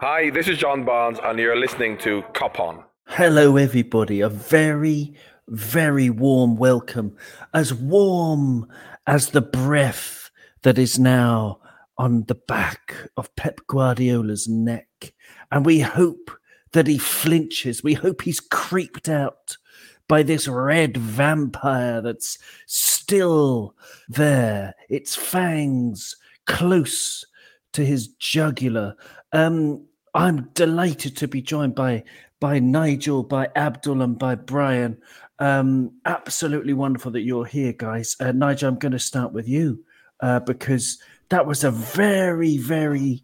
Hi, this is John Barnes, and you're listening to Cop On. Hello, everybody. A very, very warm welcome. As warm as the breath that is now on the back of Pep Guardiola's neck. And we hope that he flinches. We hope he's creeped out by this red vampire that's still there, its fangs close to his jugular. Um, I'm delighted to be joined by by Nigel, by Abdul, and by Brian. Um, absolutely wonderful that you're here, guys. Uh, Nigel, I'm going to start with you uh, because that was a very, very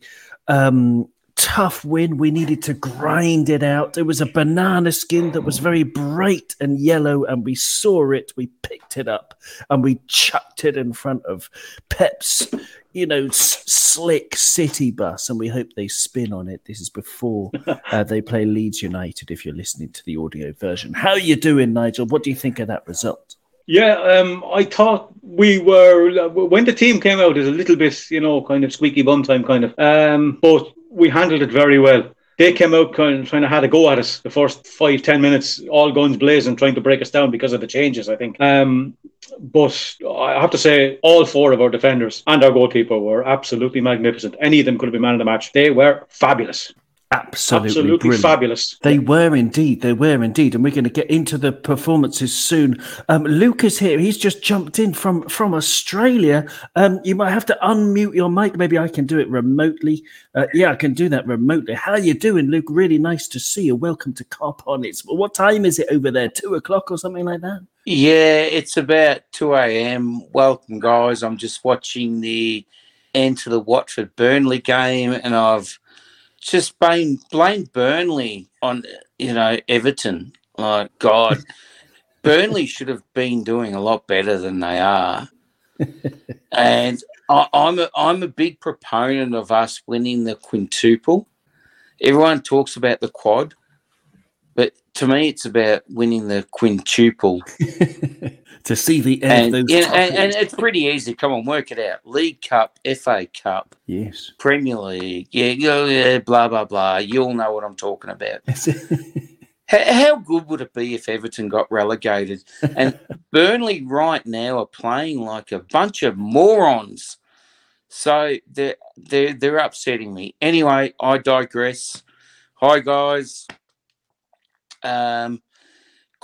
um, tough win. We needed to grind it out. It was a banana skin that was very bright and yellow, and we saw it. We picked it up and we chucked it in front of Pep's, you know, s- slick city bus, and we hope they spin on it. This is before uh, they play Leeds United. If you're listening to the audio version, how are you doing, Nigel? What do you think of that result? Yeah, um, I thought we were when the team came out. Is a little bit, you know, kind of squeaky bum time, kind of. Um, but we handled it very well. They came out kind of trying to have a go at us the first five ten minutes, all guns blazing, trying to break us down because of the changes. I think. Um, but I have to say, all four of our defenders and our goalkeeper were absolutely magnificent. Any of them could have been man of the match. They were fabulous. Absolutely, Absolutely brilliant. fabulous. They were indeed. They were indeed, and we're going to get into the performances soon. Um, Lucas here. He's just jumped in from from Australia. Um, you might have to unmute your mic. Maybe I can do it remotely. Uh, yeah, I can do that remotely. How are you doing, Luke? Really nice to see you. Welcome to Cop On. It's what time is it over there? Two o'clock or something like that. Yeah, it's about 2 a.m. Welcome, guys. I'm just watching the end to the Watford Burnley game, and I've just blame blamed Burnley on, you know, Everton. Like, God, Burnley should have been doing a lot better than they are. and I, I'm, a, I'm a big proponent of us winning the quintuple. Everyone talks about the quad, but to me, it's about winning the quintuple. to see the end And, yeah, and, and it's pretty easy. Come on, work it out. League Cup, FA Cup, yes. Premier League. Yeah, yeah, yeah, blah, blah, blah. You all know what I'm talking about. How, how good would it be if Everton got relegated? And Burnley right now are playing like a bunch of morons. So they're, they're, they're upsetting me. Anyway, I digress. Hi, guys. Um,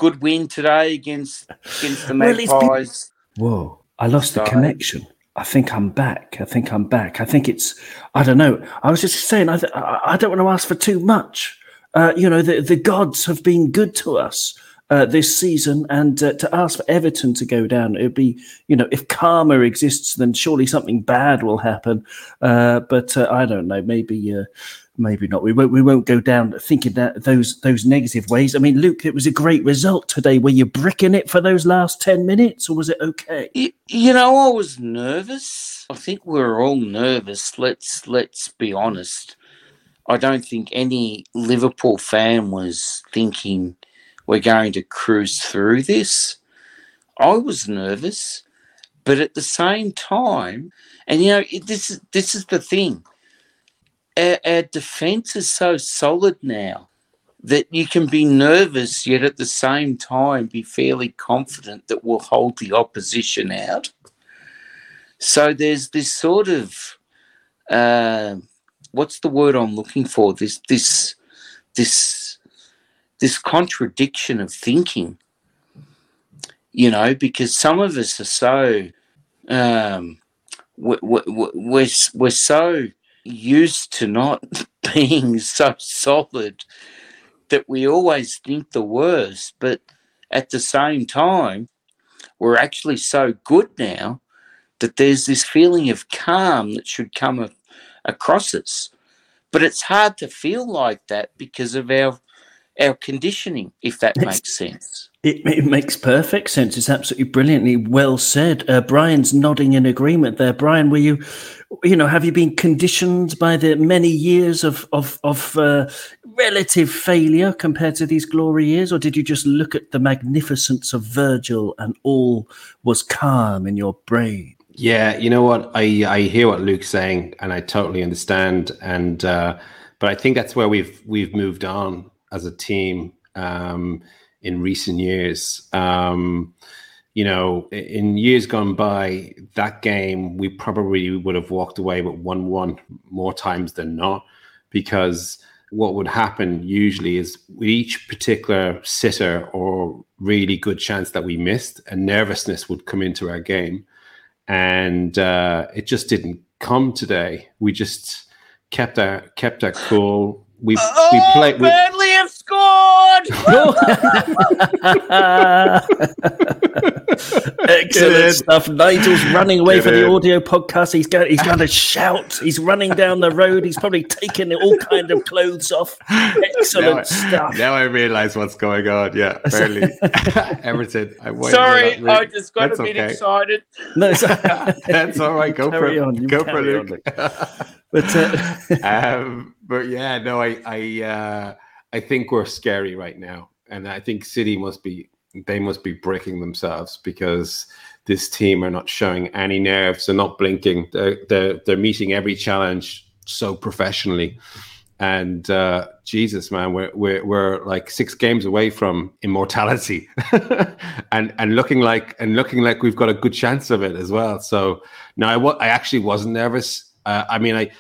good win today against against the Well, it's been- Magpies. Whoa, I lost the connection. I think I'm back. I think I'm back. I think it's, I don't know. I was just saying, I, th- I I don't want to ask for too much. Uh, you know, the, the gods have been good to us uh, this season, and uh, to ask for Everton to go down, it would be, you know, if karma exists, then surely something bad will happen. Uh, but uh, I don't know. Maybe. Maybe not. We won't. We won't go down thinking that those those negative ways. I mean, Luke, it was a great result today. Were you bricking it for those last ten minutes, or was it okay? You, you know, I was nervous. I think we're all nervous. Let's let's be honest. I don't think any Liverpool fan was thinking we're going to cruise through this. I was nervous, but at the same time, and you know, it, this is this is the thing. Our, our defense is so solid now that you can be nervous, yet at the same time be fairly confident that we'll hold the opposition out. So there's this sort of uh, what's the word I'm looking for? This this this this contradiction of thinking. You know, because some of us are so um, we're, we're, we're, we're so used to not being so solid that we always think the worst, but at the same time, we're actually so good now that there's this feeling of calm that should come a- across us. But it's hard to feel like that because of our our conditioning, if that It's- makes sense. It, it makes perfect sense. It's absolutely brilliantly well said. Uh, Brian's nodding in agreement there. Brian, were you, you know, have you been conditioned by the many years of of, of uh, relative failure compared to these glory years, or did you just look at the magnificence of Virgil and all was calm in your brain? Yeah, you know what? I I hear what Luke's saying, and I totally understand. And uh, but I think that's where we've we've moved on as a team um, in recent years. Um, you know, in years gone by, that game we probably would have walked away with one-one more times than not, because what would happen usually is with each particular sitter or really good chance that we missed, a nervousness would come into our game, and uh, it just didn't come today. We just kept our kept our cool. We oh, we played. We, Burnley! Excellent stuff. Nigel's running away Good. for the audio podcast. He's going. He's going to shout. He's running down the road. He's probably taking all kind of clothes off. Excellent now, I- stuff. now I realize what's going on. Yeah, barely. Everton. I wondered Sorry, that. I just got That's a bit okay. excited. No, it's- That's all right. Go Carry for on, it. you Go for carry it, on, Luke. but uh, um, but yeah, no, I I uh, I think we're scary right now, and I think City must be they must be breaking themselves because this team are not showing any nerves. They're not blinking. They're they're, they're meeting every challenge so professionally. And uh, Jesus, man, we're, we're we're like six games away from immortality, and and looking like and looking like we've got a good chance of it as well. So no, I wa- I actually wasn't nervous. Uh, I mean, I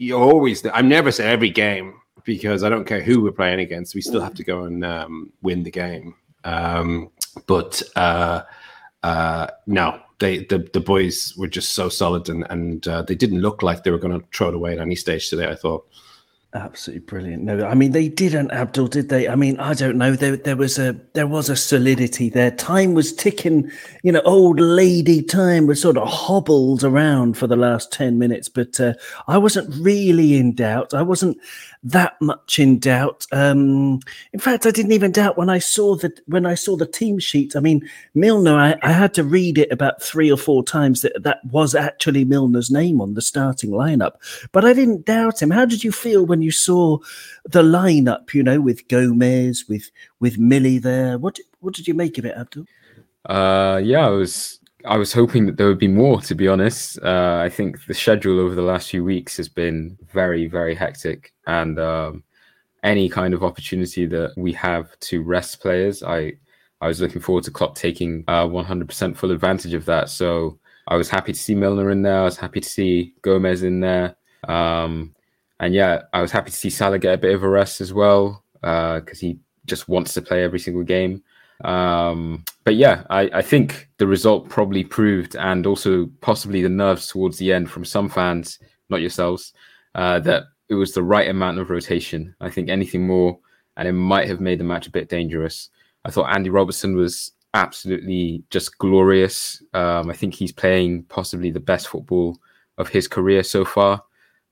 you always i'm nervous at every game because i don't care who we're playing against we still have to go and um, win the game um, but uh, uh, no they the, the boys were just so solid and, and uh, they didn't look like they were going to throw it away at any stage today i thought Absolutely brilliant. No, I mean they didn't, Abdul, did they? I mean, I don't know. There, there was a there was a solidity there. Time was ticking. You know, old lady time was sort of hobbled around for the last ten minutes, but uh, I wasn't really in doubt. I wasn't that much in doubt. Um, in fact, I didn't even doubt when I saw the when I saw the team sheet. I mean, Milner. I, I had to read it about three or four times that that was actually Milner's name on the starting lineup, but I didn't doubt him. How did you feel when you saw the lineup? You know, with Gomez, with with Millie there. What what did you make of it, Abdul? Uh, yeah, I was I was hoping that there would be more. To be honest, uh, I think the schedule over the last few weeks has been very, very hectic, and um, any kind of opportunity that we have to rest players, I I was looking forward to Klopp taking uh, 100% full advantage of that. So I was happy to see Milner in there. I was happy to see Gomez in there. Um, and yeah, I was happy to see Salah get a bit of a rest as well because he just wants to play every single game. Um, but yeah, I, I think the result probably proved, and also possibly the nerves towards the end from some fans, not yourselves, uh, that it was the right amount of rotation. I think anything more, and it might have made the match a bit dangerous. I thought Andy Robertson was absolutely just glorious. Um, I think he's playing possibly the best football of his career so far.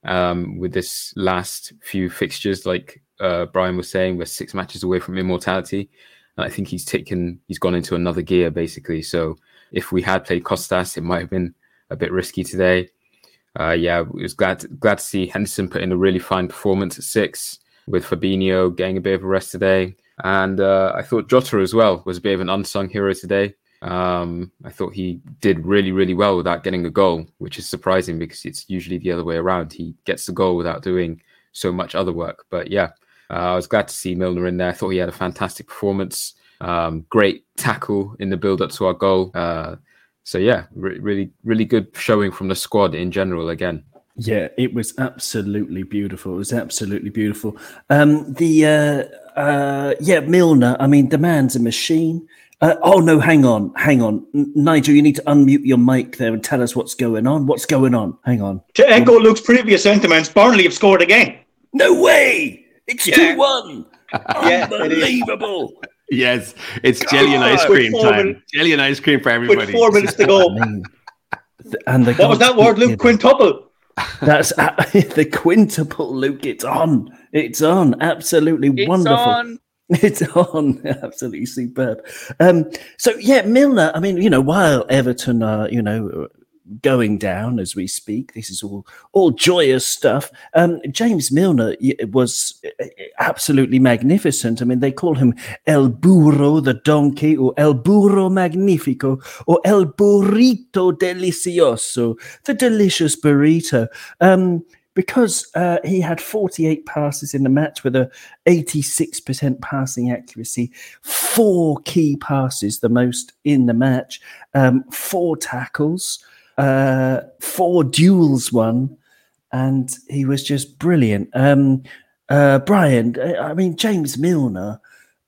Um, with this last few fixtures, like uh, Brian was saying, we're six matches away from immortality. And I think he's taken, he's gone into another gear basically. So if we had played Costas, it might have been a bit risky today. Uh, yeah, it was glad glad to see Henderson put in a really fine performance at six with Fabinho getting a bit of a rest today. And uh, I thought Jota as well was a bit of an unsung hero today. Um, I thought he did really, really well without getting a goal, which is surprising because it's usually the other way around. He gets the goal without doing so much other work. But yeah, uh, I was glad to see Milner in there. I thought he had a fantastic performance. Um, great tackle in the build up to our goal. Uh, so yeah, re- really, really good showing from the squad in general again. Yeah, it was absolutely beautiful. It was absolutely beautiful. Um, the uh, uh, yeah, Milner. I mean, the man's a machine. Uh, oh no, hang on, hang on, N- Nigel. You need to unmute your mic there and tell us what's going on. What's going on? Hang on. To echo Luke's previous sentiments, Burnley have scored again. No way! It's Yeah. two one. Yeah, it is. Unbelievable. Yes, it's jelly and ice cream time. minutes- Jelly and ice cream for everybody. With four minutes to go. I mean, th- and the What was that word, Luke? Quintuple. That's the quintuple, Luke. It's on. It's on. Absolutely It's wonderful. on. It's on. Absolutely superb. Um, so yeah, Milner. I mean, you know, while Everton are, you know, going down as we speak, this is all all joyous stuff. Um, James Milner was uh, absolutely magnificent. I mean, they call him El Burro, the donkey, or El Burro Magnifico, or El Burrito Delicioso, the delicious burrito. Um, because uh, he had 48 passes in the match with a 86% passing accuracy, four key passes, the most in the match, um, four tackles, uh, four duels won, and he was just brilliant. Um, uh, Brian, uh, I mean, James Milner.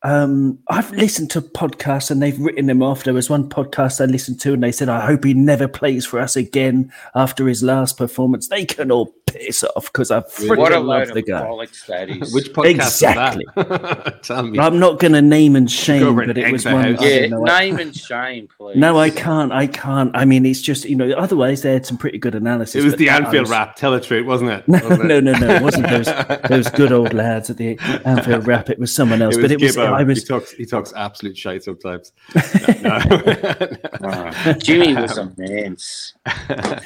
Um, I've listened to podcasts and they've written him off. There was one podcast I listened to and they said, I hope he never plays for us again after his last performance. They can all piss off because I What a freaking load love of the guy. bollocks that is. Which podcast Exactly. is that? Tell me. I'm not going to name and shame, but it was one. house. I yeah, don't know, I- name and shame, please. no, I can't. I can't. I mean, it's just you know. Otherwise, they had some pretty good analysis. it was the Anfield was- rap. Tell the truth, wasn't it? No, Wasn't it? no, no, no. It wasn't those those good old lads at the Anfield Wrap. It was someone else. It but it was. Gibbo. I He was. talks. He talks absolute shite sometimes. No, no. Jimmy was um, immense.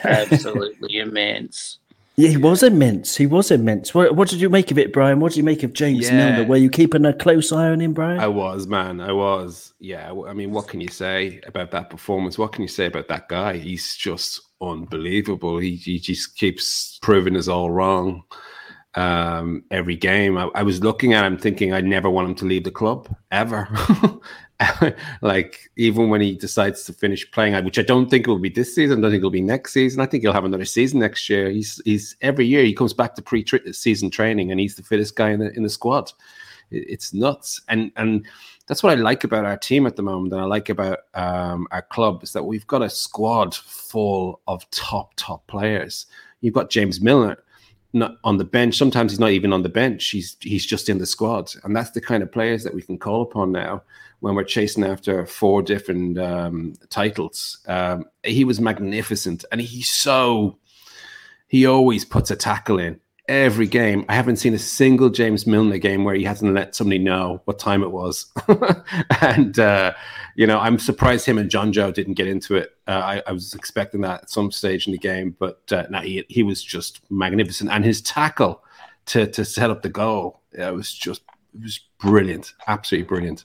Absolutely immense. Yeah, he was immense. He was immense. What, what did you make of it, Brian? What did you make of James Yeah. Milner? Were you keeping a close eye on him, Brian? I was, man. I was. Yeah. I mean, what can you say about that performance? What can you say about that guy? He's just unbelievable. He, he just keeps proving us all wrong um, every game. I, I was looking at him thinking I'd never want him to leave the club ever. like even when he decides to finish playing, which I don't think it will be this season. I don't think it'll be next season. I think he'll have another season next year. He's he's every year he comes back to pre-season training and he's the fittest guy in the in the squad. It's nuts, and and that's what I like about our team at the moment, and I like about um, our club is that we've got a squad full of top top players. You've got James Milner not on the bench. Sometimes he's not even on the bench. He's he's just in the squad, and that's the kind of players that we can call upon now when we're chasing after four different um, titles. Um, he was magnificent, and he's so he always puts a tackle in every game. I haven't seen a single James Milner game where he hasn't let somebody know what time it was. and, uh, you know, I'm surprised him and Jonjo didn't get into it. Uh, I, I was expecting that at some stage in the game, but uh, no, he, he was just magnificent. And his tackle to, to set up the goal, it was just, it was brilliant. Absolutely brilliant.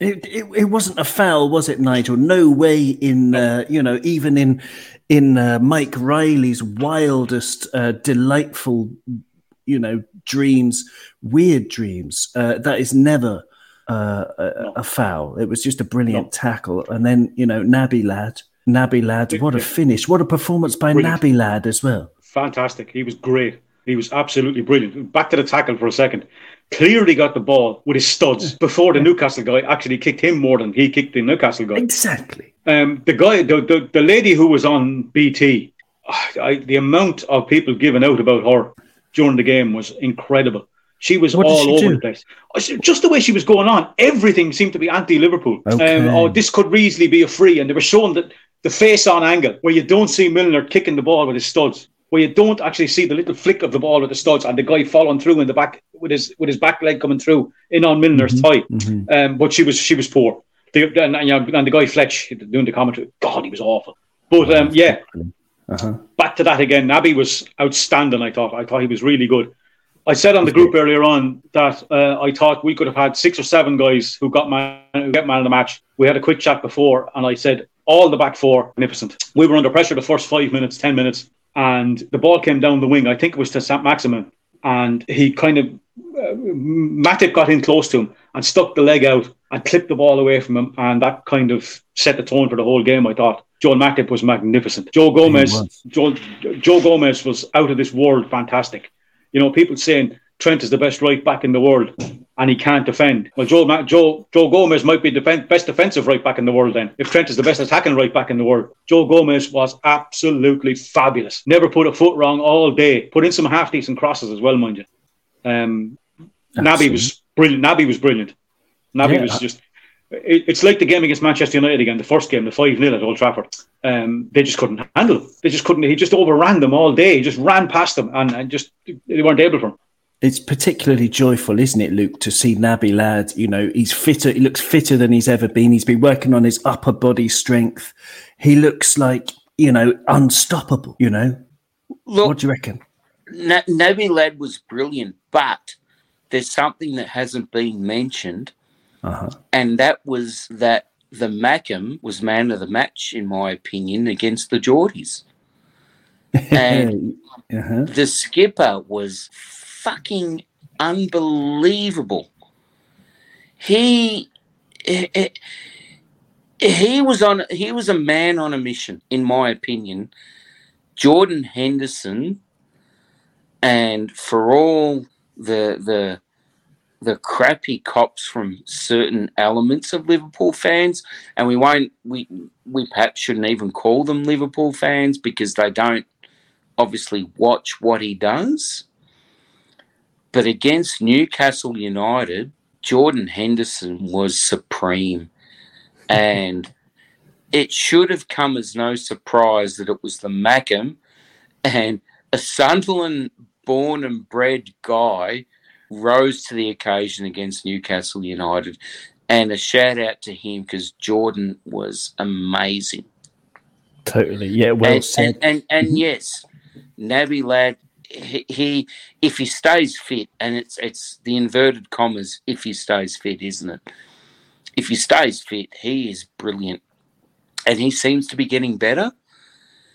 It, it, it wasn't a foul, was it, Nigel? No way in, uh, you know, even in in uh, Mike Riley's wildest, uh, delightful, you know, dreams, weird dreams. Uh, that is never uh, a, a foul. It was just a brilliant No. tackle. And then, you know, Naby Lad, Naby Lad, what a finish. What a performance by Brilliant. Naby Lad as well. Fantastic. He was great. He was absolutely brilliant. Back to the tackle for a second. Clearly got the ball with his studs before the Newcastle guy actually kicked him more than he kicked the Newcastle guy. Exactly. Um, the guy, the, the, the lady who was on BT, I, the amount of people giving out about her during the game was incredible. She was What all she over do? the place. Just the way she was going on, everything seemed to be anti-Liverpool. Okay. Um, oh, this could easily be a free, and they were showing that the face-on angle where you don't see Milner kicking the ball with his studs, where you don't actually see the little flick of the ball with the studs, and the guy falling through in the back with his with his back leg coming through in on Milner's thigh. Mhm. Um, but she was she was poor. The, and, and, and the guy Fletch doing the commentary, God, he was awful. But um, yeah, Uh-huh. back to that again. Naby was outstanding. I thought. I thought he was really good. I said on the group earlier on that uh, I thought we could have had six or seven guys who got man, who get man of the match. We had a quick chat before, and I said all the back four magnificent. We were under pressure the first five minutes, ten minutes, and the ball came down the wing. I think it was to St. Maximin, and he kind of uh, Matip got in close to him and stuck the leg out and clipped the ball away from him, and that kind of set the tone for the whole game. I thought Joel Matip was magnificent. Joe Gomez. Joe, Joe Gomez was out of this world, fantastic. You know, people saying Trent is the best right back in the world and he can't defend. Well, Joe, Joe, Joe Gomez might be the defen- best defensive right back in the world then. If Trent is the best attacking right back in the world, Joe Gomez was absolutely fabulous. Never put a foot wrong all day. Put in some half decent crosses as well, mind you. Um, Naby was brilliant. Naby was brilliant. Naby Yeah. was just. It, it's like the game against Manchester United again, the first game, the 5 0 at Old Trafford. Um, they just couldn't handle him. They just couldn't. He just overran them all day. He just ran past them and, and just they weren't able for him. It's particularly joyful, isn't it, Luke, to see Naby Lad? You know, he's fitter. He looks fitter than he's ever been. He's been working on his upper body strength. He looks like you know unstoppable. You know, Look, what do you reckon? Na- Naby Lad was brilliant, but there's something that hasn't been mentioned, Uh-huh. and that was that the Mackem was man of the match, in my opinion, against the Geordies. And uh-huh. the skipper was fucking unbelievable. He, he was on he was a man on a mission, in my opinion. Jordan Henderson, and for all the the the crappy cops from certain elements of Liverpool fans, and we won't we we perhaps shouldn't even call them Liverpool fans because they don't obviously watch what he does. But against Newcastle United, Jordan Henderson was supreme. And it should have come as no surprise that it was the Mackem and a Sunderland born and bred guy rose to the occasion against Newcastle United. And a shout out to him because Jordan was amazing. Totally. Yeah, well and, said. And and, and Mhm. yes, Naby lad, he, if he stays fit, and it's it's the inverted commas if he stays fit, isn't it? If he stays fit, he is brilliant, and he seems to be getting better.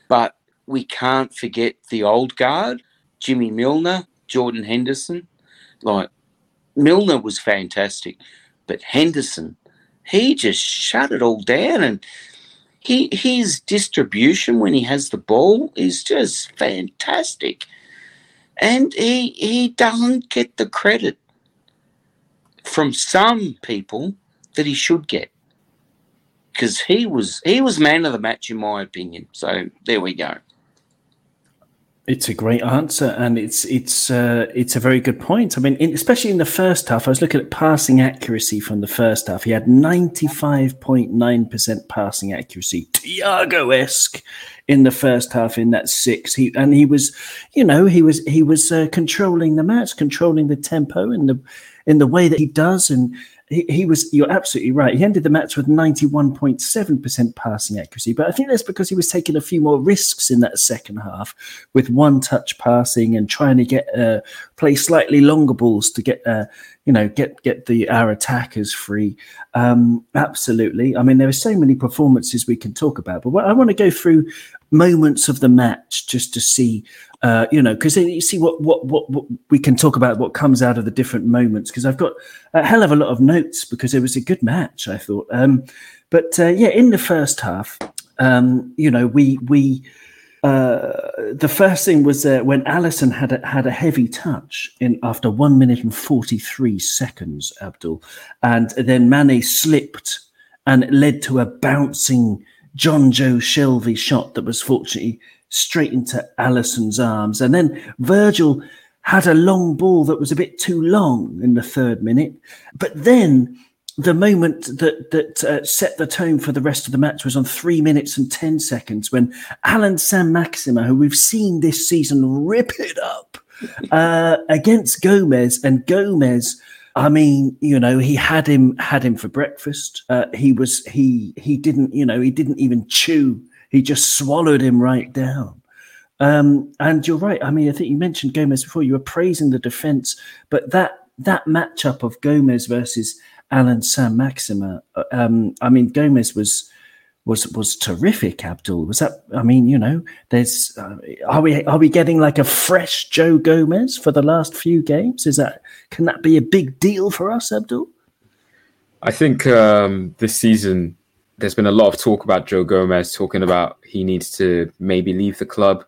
But we can't forget the old guard, Jimmy Milner, Jordan Henderson. Like Milner was fantastic, but Henderson, he just shut it all down and he his distribution when he has the ball is just fantastic. And he he doesn't get the credit from some people that he should get. Because he was he was man of the match in my opinion. So there we go. It's a great answer, and it's it's uh, it's a very good point. I mean, in, especially in the first half, I was looking at passing accuracy from the first half. He had ninety five point nine percent passing accuracy, Thiago esque, in the first half. In that six, he and he was, you know, he was he was uh, controlling the match, controlling the tempo in the in the way that he does, and he, he was you're absolutely right. He ended the match with 91.7% passing accuracy but i think that's because he was taking a few more risks in that second half with one touch passing and trying to get uh, play slightly longer balls to get uh, you know get get the our attackers free. Um absolutely. I mean there are so many performances we can talk about but what, i want to go through moments of the match just to see uh, you know, because you see what, what what what we can talk about what comes out of the different moments. Because I've got a hell of a lot of notes because it was a good match. I thought, um, but uh, yeah, in the first half, um, you know, we we uh, the first thing was uh, when Alisson had a, had a heavy touch in after one minute and forty three seconds, Abdul, and then Mane slipped and it led to a bouncing Jonjo Shelvey shot that was fortunately straight into Alisson's arms. And then Virgil had a long ball that was a bit too long in the third minute. But then the moment that that uh, set the tone for the rest of the match was on three minutes and 10 seconds when Allan Saint-Maximin, who we've seen this season rip it up uh, against Gomez, and Gomez. I mean, you know, he had him had him for breakfast. Uh, he was he he didn't you know he didn't even chew he just swallowed him right down. Um, and you're right. I mean, I think you mentioned Gomez before. You were praising the defense, but that that matchup of Gomez versus Allan Saint-Maximin. Um, I mean, Gomez was was was terrific. Abdul was that. I mean, you know, there's uh, are we are we getting like a fresh Joe Gomez for the last few games? Is that can that be a big deal for us, Abdul? I think um, this season there's been a lot of talk about Joe Gomez talking about he needs to maybe leave the club,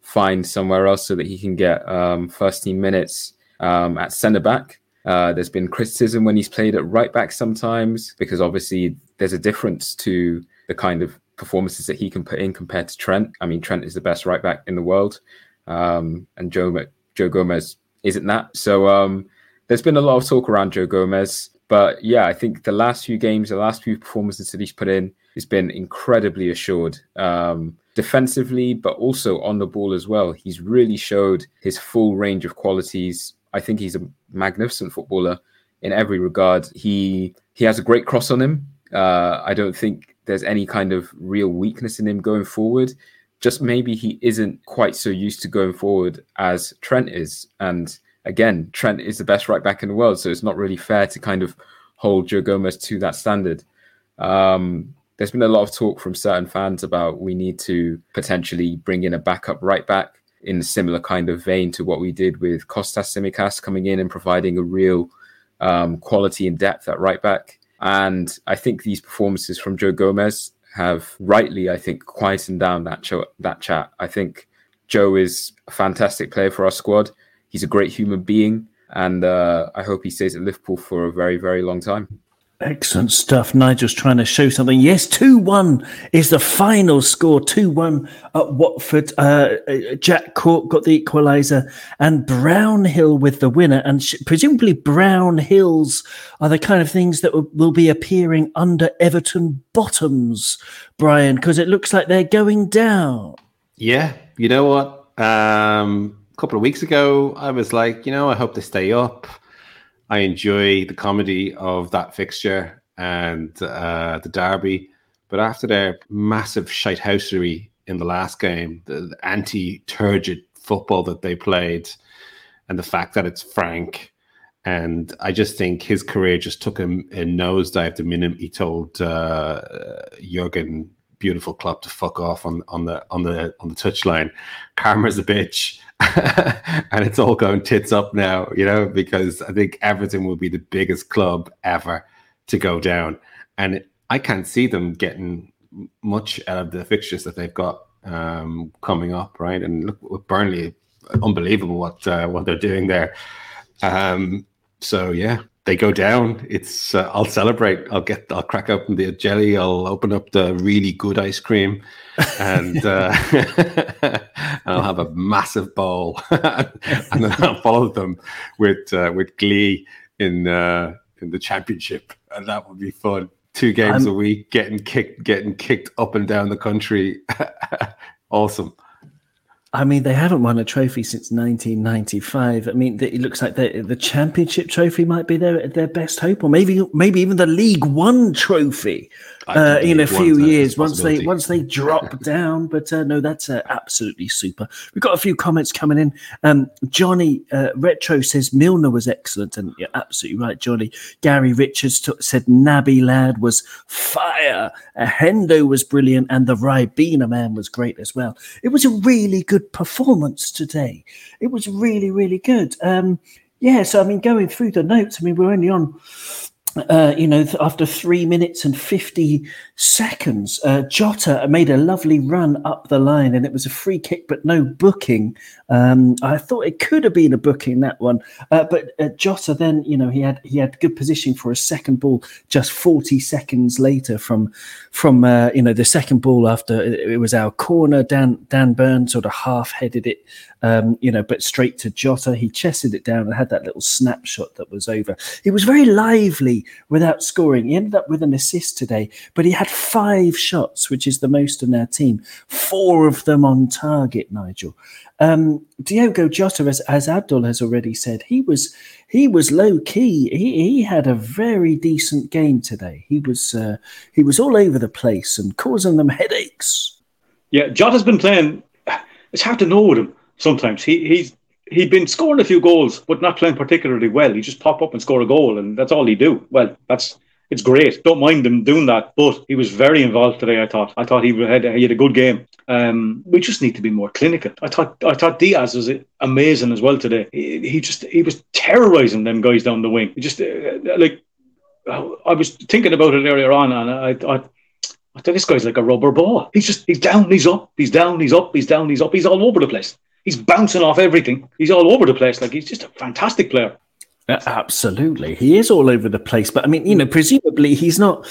find somewhere else so that he can get um, first team minutes um, at centre back. Uh, there's been criticism when he's played at right back sometimes because obviously there's a difference to the kind of performances that he can put in compared to Trent. I mean, Trent is the best right back in the world, um, and Joe Joe Gomez isn't that. So um, there's been a lot of talk around Joe Gomez. But yeah, I think the last few games, the last few performances that he's put in, he's been incredibly assured um, defensively, but also on the ball as well. He's really showed his full range of qualities. I think he's a magnificent footballer in every regard. He he has a great cross on him. Uh, I don't think there's any kind of real weakness in him going forward. Just maybe he isn't quite so used to going forward as Trent is, and again, Trent is the best right back in the world, so it's not really fair to kind of hold Joe Gomez to that standard. Um, there's been a lot of talk from certain fans about we need to potentially bring in a backup right back in a similar kind of vein to what we did with Kostas Tsimikas coming in and providing a real um, quality and depth at right back. And I think these performances from Joe Gomez have rightly, I think, quietened down that that chat. I think Joe is a fantastic player for our squad. He's a great human being, and uh, I hope he stays at Liverpool for a very, very long time. Excellent stuff. Nigel's trying to show something. Yes, 2 1 is the final score. 2 1 at Watford. Uh, uh, Jack Cork got the equaliser and Brownhill with the winner. And sh- presumably, Brownhills are the kind of things that will, will be appearing under Everton bottoms, Brian, because it looks like they're going down. Yeah, you know what? Um, a couple of weeks ago, I was like, you know, I hope they stay up. I enjoy the comedy of that fixture and uh, the derby. But after their massive shitehousery in the last game, the, the anti-turgid football that they played, and the fact that it's Frank, and I just think his career just took him a nosedive the minute he told uh, Jurgen beautiful club to fuck off on on the on the on the touchline. Karma's a bitch, and it's all going tits up now, you know, because I think Everton will be the biggest club ever to go down, and I can't see them getting much out of the fixtures that they've got um, coming up, right? And look with Burnley, unbelievable what uh, what they're doing there. Um, so yeah, they go down, it's uh, I'll celebrate. I'll get I'll crack open the jelly. I'll open up the really good ice cream, and uh, and I'll have a massive bowl, and then I'll follow them with uh, with glee in uh, in the championship, and that would be fun. Two games I'm- a week, getting kicked, getting kicked up and down the country. awesome. I mean, they haven't won a trophy since 1995. I mean, it looks like the the championship trophy might be their their best hope, or maybe maybe even the League One trophy uh, in a few years once they once they drop down. But uh, no, that's uh, absolutely super. We've got a few comments coming in. Um, Johnny uh, Retro says Milner was excellent, and you're absolutely right, Johnny. Gary Richards t- said Naby Lad was fire. Hendo was brilliant, and the Ribena man was great as well. It was a really good performance today. It was really really good. Um, yeah, so I mean, going through the notes, I mean, we're only on uh, you know, after three minutes and 50 seconds, uh, Jota made a lovely run up the line and it was a free kick, but no booking. Um, I thought it could have been a booking that one, uh, but uh, Jota then, you know, he had he had good position for a second ball just 40 seconds later from from uh, you know the second ball after it, was our corner. Dan Dan Burns sort of half headed it, um, you know, but straight to Jota. He chested it down and had that little snapshot that was over. He was very lively without scoring. He ended up with an assist today, but he had five shots, which is the most in our team. Four of them on target, Nigel. Um, Diogo Jota, as, as Abdul has already said, he was he was low key. He he had a very decent game today. He was uh, he was all over the place and causing them headaches. Yeah, Jota's been playing. It's hard to know with him sometimes. He he's he'd been scoring a few goals, but not playing particularly well. He just pop up and score a goal, and that's all he do. Well, that's it's great. Don't mind him doing that, but he was very involved today. I thought. I thought he had he had a good game. Um, we just need to be more clinical. I thought I thought Diaz was amazing as well today. He, he just he was terrorizing them guys down the wing. He just uh, like I was thinking about it earlier on, and I thought. I think this guy's like a rubber ball. He's just he's down, he's up, he's down, he's up, he's down, he's up. He's all over the place. He's bouncing off everything. He's all over the place. Like he's just a fantastic player. Uh, Absolutely, he is all over the place. But I mean, you know, presumably he's not.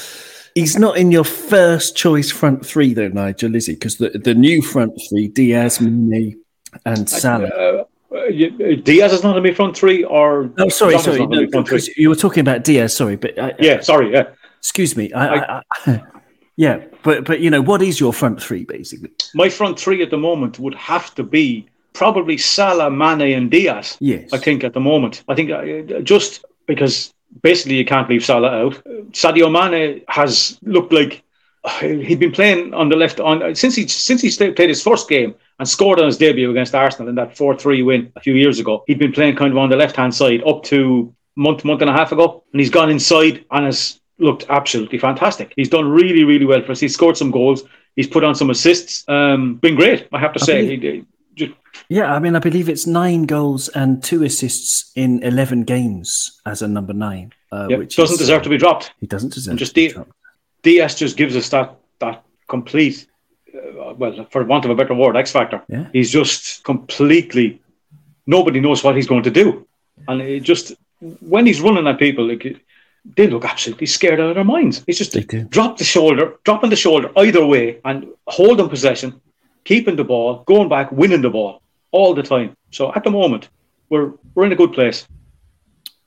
He's not in your first choice front three, though, Nigel, is he? Because the, the new front three, Diaz, Mane, and Salah. Uh, uh, Diaz is not in my front three, or Oh, sorry, sorry. No, my front three. because you were talking about Diaz. Sorry, but I, Yeah, sorry. Yeah, excuse me. I, I, I, yeah, but but you know, what is your front three basically? my front three at the moment would have to be probably Salah, Mane, and Diaz. Yes, I think at the moment. I think uh, just because basically you can't leave Salah out. Sadio Mane has looked like uh, he'd been playing on the left on since he since he played his first game and scored on his debut against Arsenal in that four three win a few years ago. He'd been playing kind of on the left hand side up to month month and a half ago, and he's gone inside and has looked absolutely fantastic. He's done really, really well for us. He's scored some goals. He's put on some assists. Um, been great, I have to I say. He- Yeah, I mean, I believe it's nine goals and two assists in 11 games as a number nine. Uh, yeah, which doesn't is, deserve to be dropped. He doesn't deserve just to be the- dropped. Diaz just gives us that that complete, uh, well, for want of a better word, X factor. Yeah. He's just completely. Nobody knows what he's going to do, and it just when he's running at people, like they look absolutely scared out of their minds. He's just drop the shoulder, dropping the shoulder either way, and holding possession, keeping the ball, going back, winning the ball all the time. So at the moment, we're we're in a good place.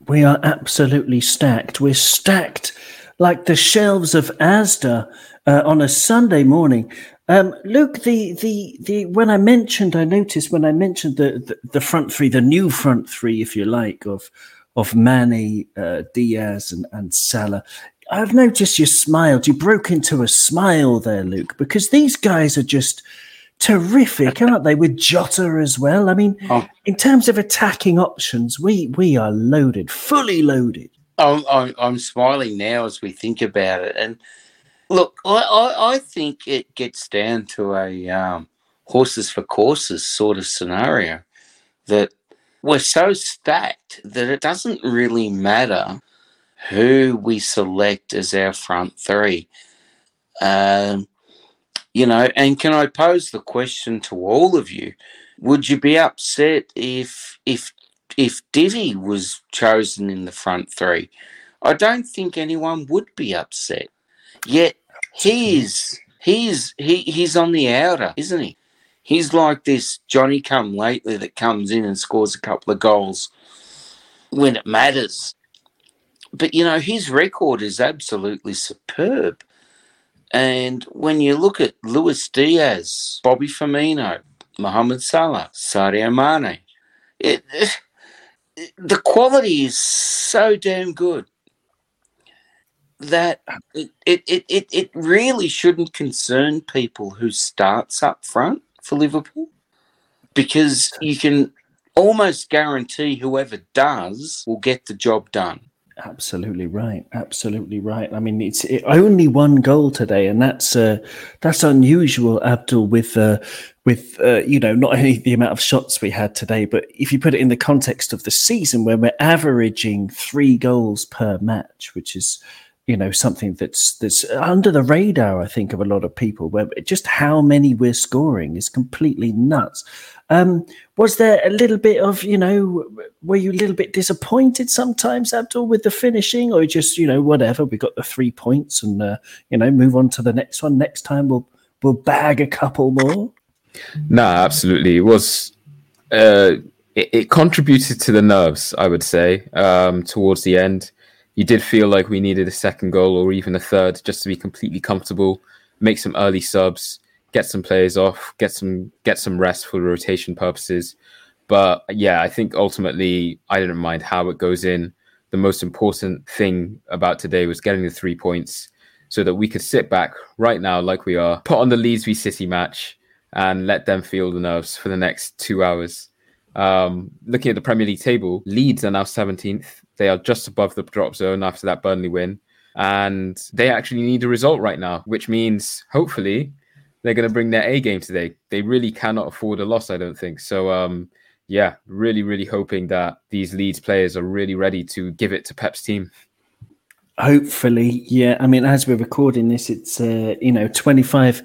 We are absolutely stacked. We're stacked like the shelves of Asda uh, on a Sunday morning. Um, Luke, the, the the when I mentioned, I noticed when I mentioned the, the, the front three, the new front three, if you like, of of Mane, uh, Diaz, and, and Salah. I've noticed you smiled. You broke into a smile there, Luke, because these guys are just terrific, aren't they? With Jota as well. I mean, Oh. in terms of attacking options, we we are loaded, fully loaded. I'm, I'm, I'm smiling now as we think about it. And look, I, I, I think it gets down to a um, horses for courses sort of scenario that we're so stacked that it doesn't really matter who we select as our front three. Um, you know, and can I pose the question to all of you? Would you be upset if if if Divi was chosen in the front three, I don't think anyone would be upset. Yet he is he's he he's on the outer, isn't he? He's like this Johnny come lately that comes in and scores a couple of goals when it matters. But you know, his record is absolutely superb. And when you look at Luis Diaz, Bobby Firmino, Mohamed Salah, Sadio Mane, it, the quality is so damn good that it, it, it, it, it really shouldn't concern people who starts up front for Liverpool because you can almost guarantee whoever does will get the job done. Absolutely right. Absolutely right. I mean, it's it, only one goal today, and that's uh, that's unusual, Abdul. With uh, with uh, you know not only the amount of shots we had today, but if you put it in the context of the season, where we're averaging three goals per match, which is you know something that's that's under the radar, I think, of a lot of people. Where just how many we're scoring is completely nuts. Um, was there a little bit of you know were you a little bit disappointed sometimes abdul with the finishing or just you know whatever we got the three points and uh, you know move on to the next one next time we'll we'll bag a couple more No, absolutely. It was. Uh, it, it contributed to the nerves, I would say, um, towards the end. You did feel like we needed a second goal or even a third just to be completely comfortable, make some early subs, get some players off, get some get some rest for rotation purposes. But yeah, I think ultimately I didn't mind how it goes in. The most important thing about today was getting the three points so that we could sit back right now, like we are, put on the Leeds v City match, and let them feel the nerves for the next two hours. Um, looking at the Premier League table, Leeds are now 17th. They are just above the drop zone after that Burnley win. And they actually need a result right now, which means hopefully they're going to bring their A game today. They really cannot afford a loss, I don't think. So, um, yeah, really, really hoping that these Leeds players are really ready to give it to Pep's team. hopefully yeah i mean as we're recording this it's uh, you know 25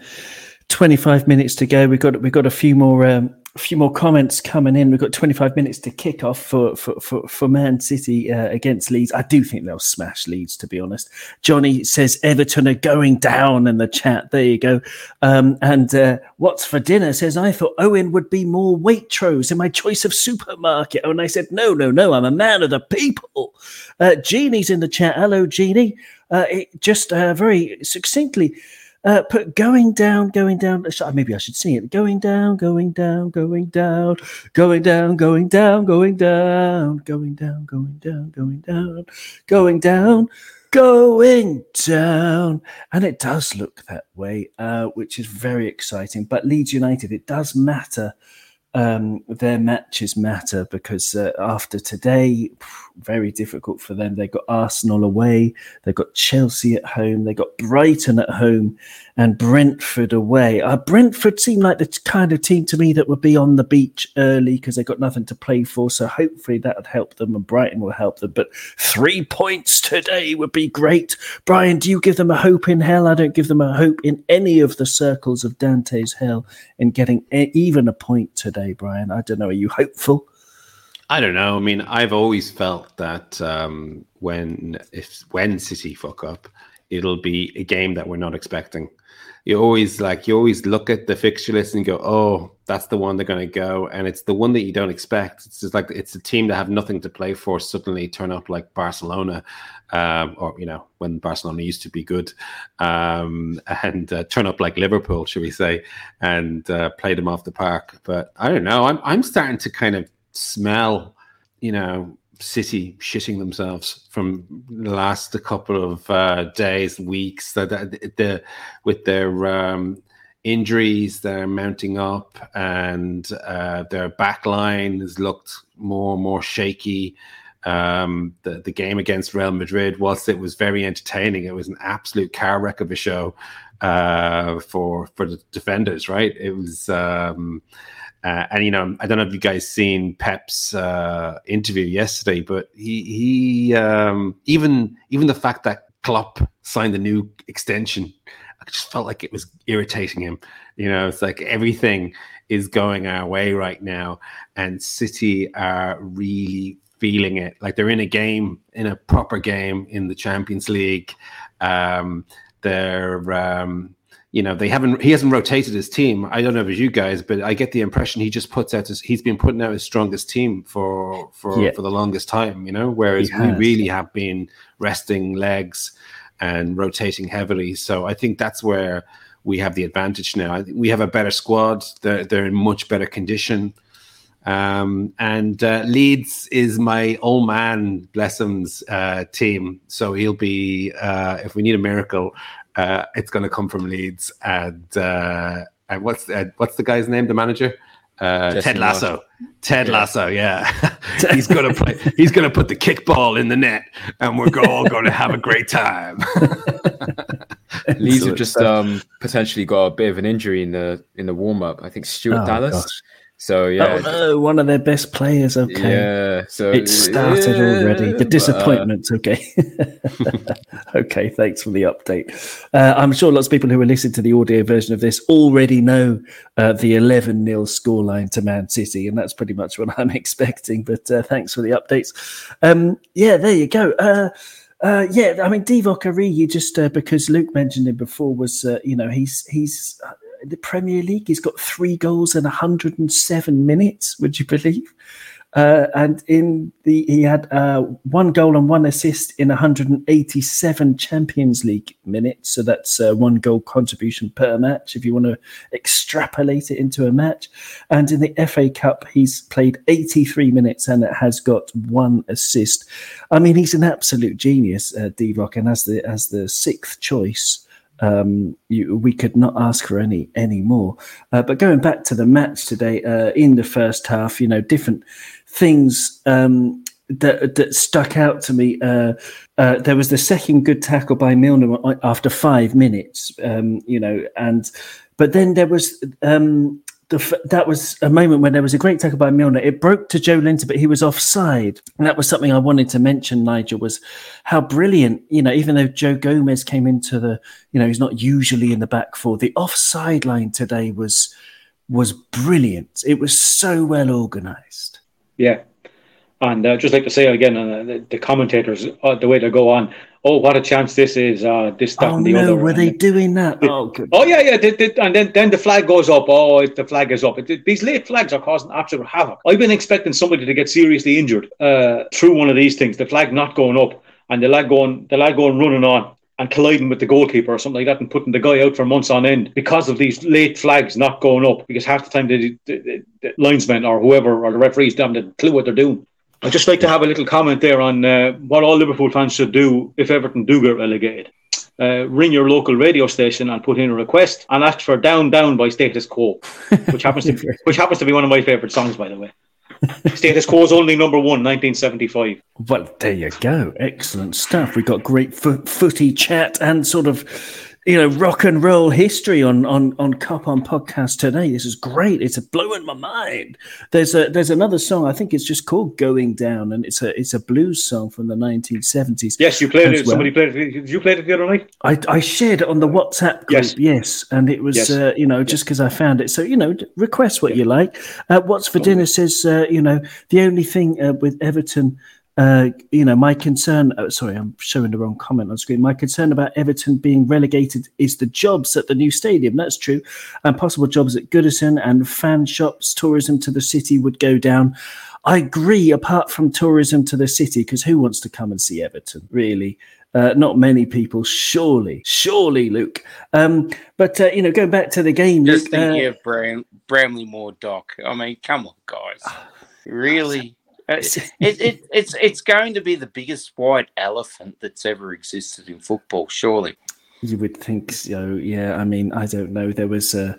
25 minutes to go we've got we've got a few more um, a few more comments coming in. We've got 25 minutes to kick off for for for, for man city uh, against leeds. I do think they'll smash leeds to be honest. Johnny says everton are going down in the chat. There you go. Um, and uh, what's for dinner says i thought owen would be more waitrose in my choice of supermarket. And i said no no no. I'm a man of the people. Uh, Jeannie's in the chat. Hello, Jeannie. Uh, it just uh, very succinctly uh, put going down, going down. Maybe I should sing it. Going down, going down, going down, going down, going down, going down, going down, going down, going down, going down, going down. And it does look that way, uh, which is very exciting. But Leeds United, it does matter um, their matches matter because uh, after today, very difficult for them. They got Arsenal away, they got Chelsea at home, they got Brighton at home, and Brentford away. Uh, Brentford seem like the kind of team to me that would be on the beach early because they've got nothing to play for. So hopefully that would help them, and Brighton will help them. But three points today would be great. Brian, do you give them a hope in hell? I don't give them a hope in any of the circles of Dante's hell in getting even a point today, Brian. I don't know. Are you hopeful? I don't know. I mean, I've always felt that um, when if when City fuck up, it'll be a game that we're not expecting. You always like you always look at the fixture list and go, "Oh, that's the one they're going to go," and it's the one that you don't expect. It's just like it's a team that have nothing to play for suddenly turn up like Barcelona, um, or you know when Barcelona used to be good, um, and uh, turn up like Liverpool, should we say, and uh, play them off the park. But I don't know. I'm I'm starting to kind of smell, you know, City shitting themselves from the last a couple of uh, days, weeks. That the, with their um, injuries, they're mounting up, and uh, their back line has looked more and more shaky. Um, the the game against Real Madrid, whilst it was very entertaining, it was an absolute car wreck of a show uh, for for the defenders. Right? It was. Um, uh, and you know, I don't know if you guys seen Pep's uh, interview yesterday, but he he um, even even the fact that Klopp signed a new extension, I just felt like it was irritating him. You know, it's like everything is going our way right now, and City are really feeling it. Like they're in a game, in a proper game in the Champions League. Um, they're um, you know they haven't he hasn't rotated his team. I don't know if it's you guys but i get the impression he just puts out his he's been putting out his strongest team for for Yeah. for the longest time you know whereas we really have been resting legs and rotating heavily. So i think that's where we have the advantage now. I we have a better squad. They're, they're in much better condition. Um, and uh, Leeds is my old man, bless him's uh, team. So he'll be, uh, if we need a miracle, uh, it's going to come from Leeds. And uh, and what's uh, what's the guy's name? The manager, uh, Ted Lasso. Ted Yeah. Lasso, yeah. he's going to play. He's going to put the kickball in the net, and we're all going to have a great time. Leeds have just um, potentially got a bit of an injury in the in the warm up. I think Stuart Oh, Dallas. gosh. So yeah, Oh no, one of their best players. Okay. yeah. So It started yeah, already. The but, uh, disappointment. okay. okay. Thanks for the update. Uh, I'm sure lots of people who are listening to the audio version of this already know uh, the 11 0 scoreline to Man City, and that's pretty much what I'm expecting. But uh, thanks for the updates. Um, yeah, there you go. Uh, uh, yeah, I mean Divock Origi, just uh, because Luke mentioned him before, was uh, you know he's he's the Premier League. He's got three goals in 107 minutes. Would you believe? Uh, and in the he had uh, one goal and one assist in 187 Champions League minutes. So that's uh, one goal contribution per match. If you want to extrapolate it into a match, and in the FA Cup, he's played 83 minutes and it has got one assist. I mean, he's an absolute genius, uh, Divock, and as the as the sixth choice um, you, we could not ask for any any more. Uh, but going back to the match today, uh, in the first half, you know, different things um, that that stuck out to me. Uh, uh, there was the second good tackle by Milner after five minutes, um, you know, and but then there was. Um, the, that was a moment when there was a great tackle by Milner. It broke to Joelinton, but he was offside. And that was something I wanted to mention, Nigel, was how brilliant, you know, even though Joe Gomez came into the, you know, he's not usually in the back four, the offside line today was was brilliant. It was so well organized. Yeah. And uh, just like to say again, uh, the, the commentators, uh, the way they go on, oh, what a chance this is, uh, this, that, Oh and the no, other. were they then- doing that? It- Oh, good. Oh yeah, yeah, they- they- and then then the flag goes up. Oh, it- the flag is up. It- these late flags are causing absolute havoc. I've been expecting somebody to get seriously injured uh, through one of these things. The flag not going up, and the lad going, the lad going running on and colliding with the goalkeeper or something like that, and putting the guy out for months on end because of these late flags not going up. Because half the time the, the, the, the linesmen or whoever or the referees don't have a clue what they're doing. I'd just like to have a little comment there on uh, what all Liverpool fans should do if Everton do get relegated. uh, ring your local radio station and put in a request and ask for "Down Down" by Status Quo, which happens to which happens to be one of my favorite songs, by the way. Status Quo's only number one, 1975. Well, there you go. Excellent stuff. We've got great fo- footy chat and sort of you know, rock and roll history on on on Cop on podcast today. This is great. It's blowing my mind. There's a there's another song. I think it's just called "Going Down," and it's a it's a blues song from the 1970s. Yes, you played it. Well. Somebody played it. Did you play it the other night? I, I shared it on the WhatsApp group. Yes, yes and it was yes. uh, you know just because I found it. So you know, request what you like. Uh, What's for dinner says uh, you know the only thing uh, with Everton uh, you know, my concern, oh, sorry, I'm showing the wrong comment on screen. My concern about Everton being relegated is the jobs at the new stadium. That's true. And possible jobs at Goodison and fan shops, tourism to the city would go down. I agree, apart from tourism to the city, because who wants to come and see Everton, really? Uh, not many people, surely, surely, Luke. Um, but, uh, you know, going back to the game. Just Luke, thinking uh, of Bram- Bramley Moore, Dock. I mean, come on, guys. Really? Uh, it, it, it's it's going to be the biggest white elephant that's ever existed in football, surely. You would think so, yeah. I mean, I don't know. There was a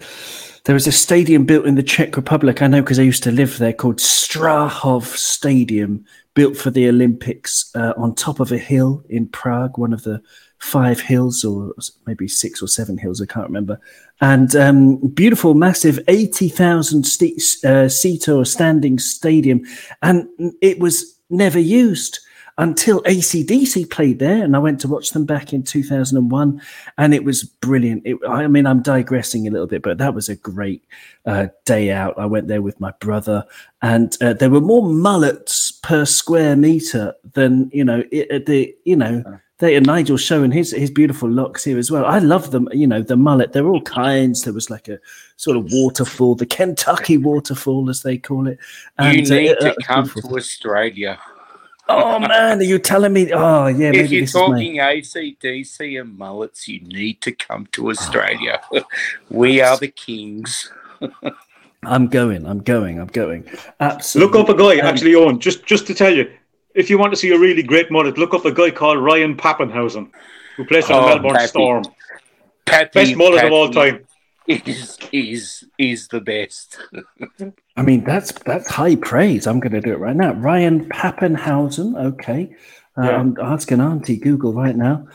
there was a stadium built in the Czech Republic. I know because I used to live there, called Strahov Stadium, built for the Olympics uh, on top of a hill in Prague, one of the five hills or maybe six or seven hills, I can't remember. And um, beautiful, massive 80,000 st- uh, seat or standing stadium. And it was never used until ACDC played there. And I went to watch them back in 2001 and it was brilliant. It, I mean, I'm digressing a little bit, but that was a great uh, day out. I went there with my brother and uh, there were more mullets per square meter than, you know, it, the, you know, they and Nigel showing his his beautiful locks here as well. I love them. You know, the mullet. They're all kinds. There was like a sort of waterfall, the Kentucky waterfall, as they call it. And, you need uh, to come beautiful. to Australia. Oh man, are you telling me? Oh yeah. If you're talking ACDC and mullets, you need to come to Australia. we are the kings. I'm going. I'm going. I'm going. Absolutely. Look up a guy. Um, actually, on Just just to tell you, if you want to see a really great mullet, look up a guy called Ryan Papenhuyzen, who plays for oh, the Melbourne Pappy. Storm. Pappy, best mullet Pappy of all time. Is is is the best. I mean, that's that's high praise. I'm going to do it right now. Ryan Papenhuyzen. Okay, uh, yeah. I'm asking Auntie Google right now.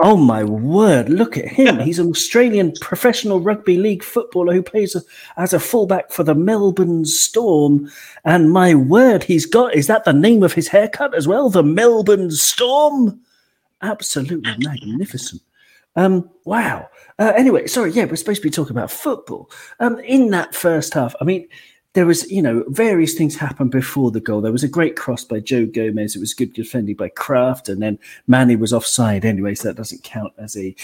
Oh my word! Look at him. He's an Australian professional rugby league footballer who plays a, as a fullback for the Melbourne Storm. And my word, he's got is that the name of his haircut as well? The Melbourne Storm. Absolutely magnificent. Um, wow. Uh, anyway, sorry. Yeah, we're supposed to be talking about football. Um, in that first half, I mean, there was, you know, various things happened before the goal. There was a great cross by Joe Gomez. It was good defending by Krafth, and then Mane was offside anyway, so that doesn't count as a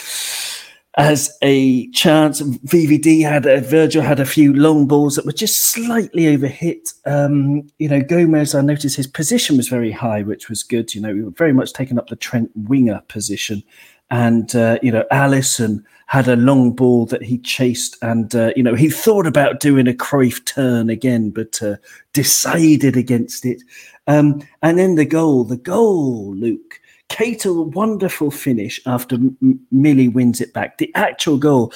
as a chance. VVD had a, Virgil had a few long balls that were just slightly overhit. Um, you know, Gomez, I noticed his position was very high, which was good. You know, we were very much taking up the Trent winger position. And, uh, you know, Alisson had a long ball that he chased, and uh, you know he thought about doing a Cruyff turn again, but uh, decided against it. Um, and then the goal, the goal, Luke. Keita, wonderful finish after M- Millie wins it back. The actual goal,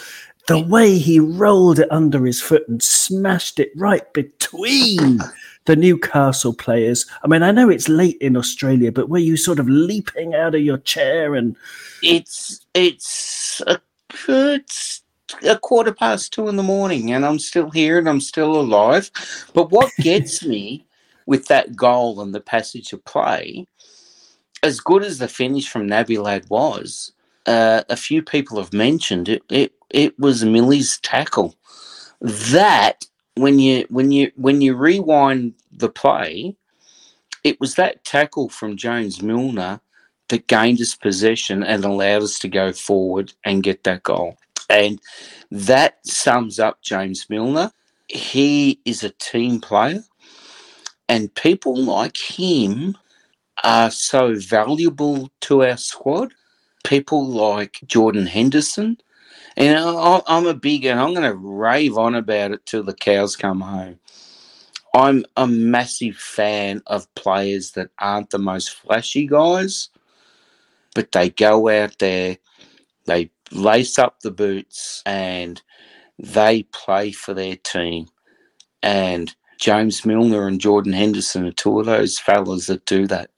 the way he rolled it under his foot and smashed it right between the Newcastle players. I mean, I know it's late in Australia, but were you sort of leaping out of your chair and? It's it's a it's a quarter past two in the morning and I'm still here and I'm still alive. But what gets me with that goal and the passage of play, as good as the finish from Nabilad was, uh, a few people have mentioned it, it. It was Millie's tackle. That when you when you when you rewind the play, it was that tackle from James Milner that gained us possession and allowed us to go forward and get that goal. And that sums up James Milner. He is a team player, and people like him are so valuable to our squad. People like Jordan Henderson. And I'm a big, and I'm going to rave on about it till the cows come home. I'm a massive fan of players that aren't the most flashy guys, but they go out there, They lace up the boots and they play for their team. And James Milner and Jordan Henderson are two of those fellas that do that.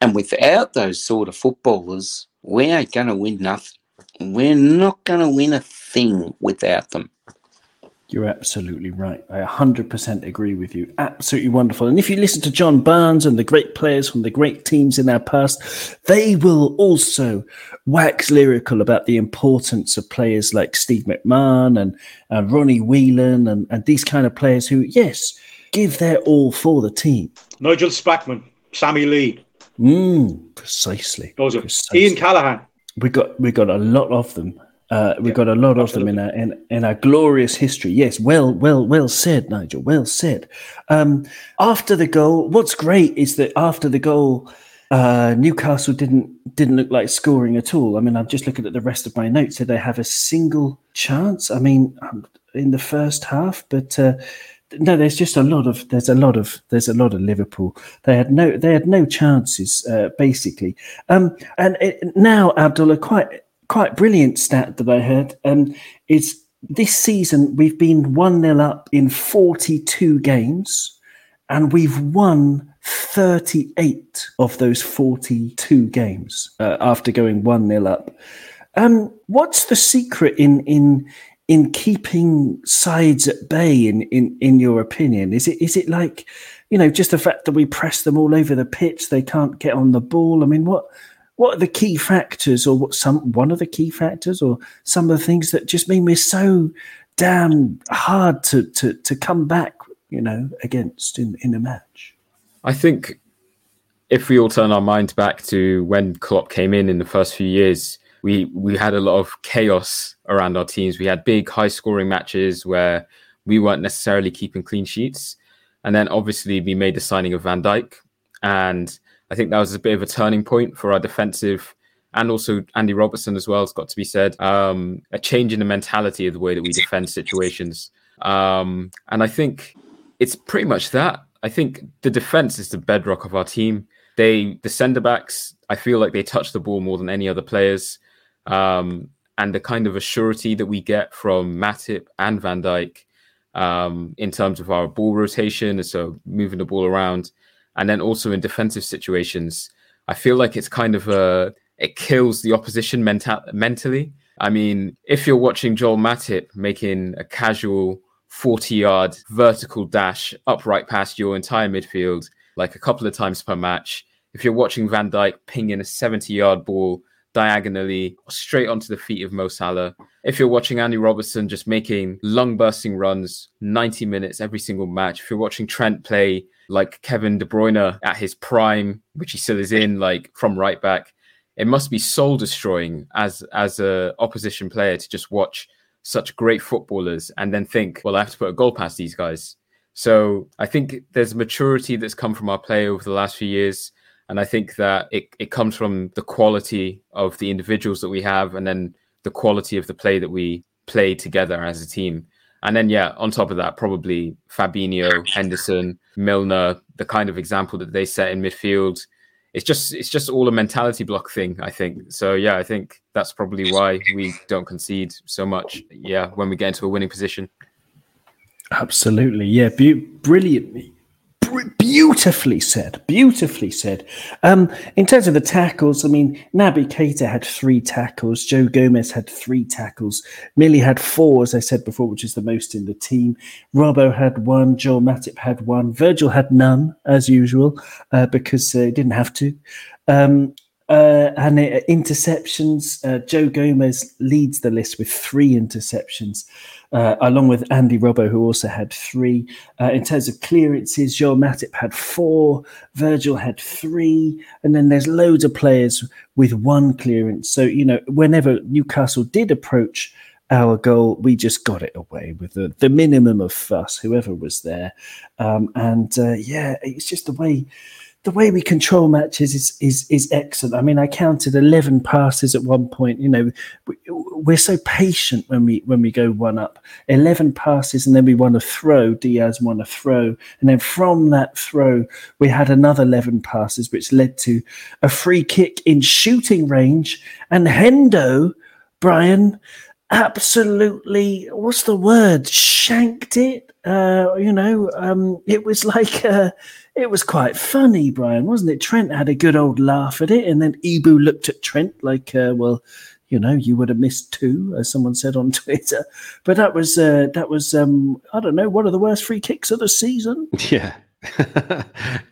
And without those sort of footballers, we ain't going to win nothing. We're not going to win a thing without them. You're absolutely right. I 100% agree with you. Absolutely wonderful. And if you listen to John Barnes and the great players from the great teams in our past, they will also wax lyrical about the importance of players like Steve McMahon and, and Ronnie Whelan and, and these kind of players who, yes, give their all for the team. Nigel Spackman, Sammy Lee. Mm, precisely. Those are precisely. Ian Callaghan. We got we got a lot of them. Uh, Yeah, got a lot of them in our in, in our glorious history. Yes, well, well, well said, Nigel. Well said. Um, after the goal, what's great is that after the goal, uh, Newcastle didn't didn't look like scoring at all. I mean, I'm just looking at the rest of my notes. Did they have a single chance? I mean, um, in the first half, but. Uh, no, there's just a lot of there's a lot of there's a lot of Liverpool. They had no they had no chances uh, basically. Um, and it, now Abdullah, quite quite brilliant stat that I heard um, is this season we've been one 0 up in 42 games, and we've won 38 of those 42 games uh, after going one 0 up. Um, what's the secret in in in keeping sides at bay? In in in your opinion, is it is it like you know just the fact that we press them all over the pitch, they can't get on the ball? I mean, what what are the key factors, or what some one of the key factors, or some of the things that just mean we're so damn hard to to to come back, you know, against in in a match? I think if we all turn our minds back to when Klopp came in in the first few years, we we had a lot of chaos around our teams. We had big, high scoring matches where we weren't necessarily keeping clean sheets, and then obviously we made the signing of Van Dijk, and I think that was a bit of a turning point for our defensive. And also Andy Robertson as well has got to be said. Um, a change in the mentality of the way that we defend situations. Um, and I think it's pretty much that. I think the defense is the bedrock of our team. They, the centre backs, I feel like they touch the ball more than any other players. Um, and the kind of assurity that we get from Matip and Van Dijk um, in terms of our ball rotation, so moving the ball around, and then also in defensive situations, I feel like it's kind of a it kills the opposition mental mentally. I mean, if you're watching Joel Matip making a casual 40 yard vertical dash upright past your entire midfield, like a couple of times per match, if you're watching Van Dijk pinging a 70 yard ball diagonally straight onto the feet of Mo Salah, if you're watching Andy Robertson just making lung bursting runs 90 minutes every single match, if you're watching Trent play like Kevin De Bruyne at his prime, which he still is in, like from right back, it must be soul destroying as as a opposition player to just watch such great footballers and then think, well, I have to put a goal past these guys. So I think there's maturity that's come from our play over the last few years. And I think that it, it comes from the quality of the individuals that we have and then the quality of the play that we play together as a team. And then, yeah, on top of that, probably Fabinho, Henderson, Milner, the kind of example that they set in midfield. It's just it's just all a mentality block thing, I think. So yeah, I think that's probably why we don't concede so much. Yeah, when we get into a winning position. Absolutely, yeah, be- beautifully said, beautifully said. Um, in terms of the tackles, I mean, Naby Keita had three tackles, Joe Gomez had three tackles, Millie had four, as I said before, which is the most in the team. Robbo had one, Joel Matip had one, Virgil had none, as usual, uh, because uh, he didn't have to. Um, uh, and uh, interceptions, uh, Joe Gomez leads the list with three interceptions, uh, along with Andy Robbo, who also had three. Uh, in terms of clearances, Joel Matip had four, Virgil had three, and then there's loads of players with one clearance. So, you know, whenever Newcastle did approach our goal, we just got it away with the, the minimum of fuss, whoever was there. Um, and uh, yeah, it's just the way the way we control matches is is is excellent. I mean, I counted eleven passes at one point. You know, we, we're so patient when we when we go one up. Eleven passes, and then we won a throw. Diaz won a throw, and then from that throw, we had another eleven passes, which led to a free kick in shooting range. And Hendo Brian absolutely what's the word shanked it uh you know um it was like uh it was quite funny brian wasn't it trent had a good old laugh at it and then Ibou looked at trent like uh, well you know you would have missed two as someone said on twitter but that was uh that was um i don't know one of the worst free kicks of the season Yeah.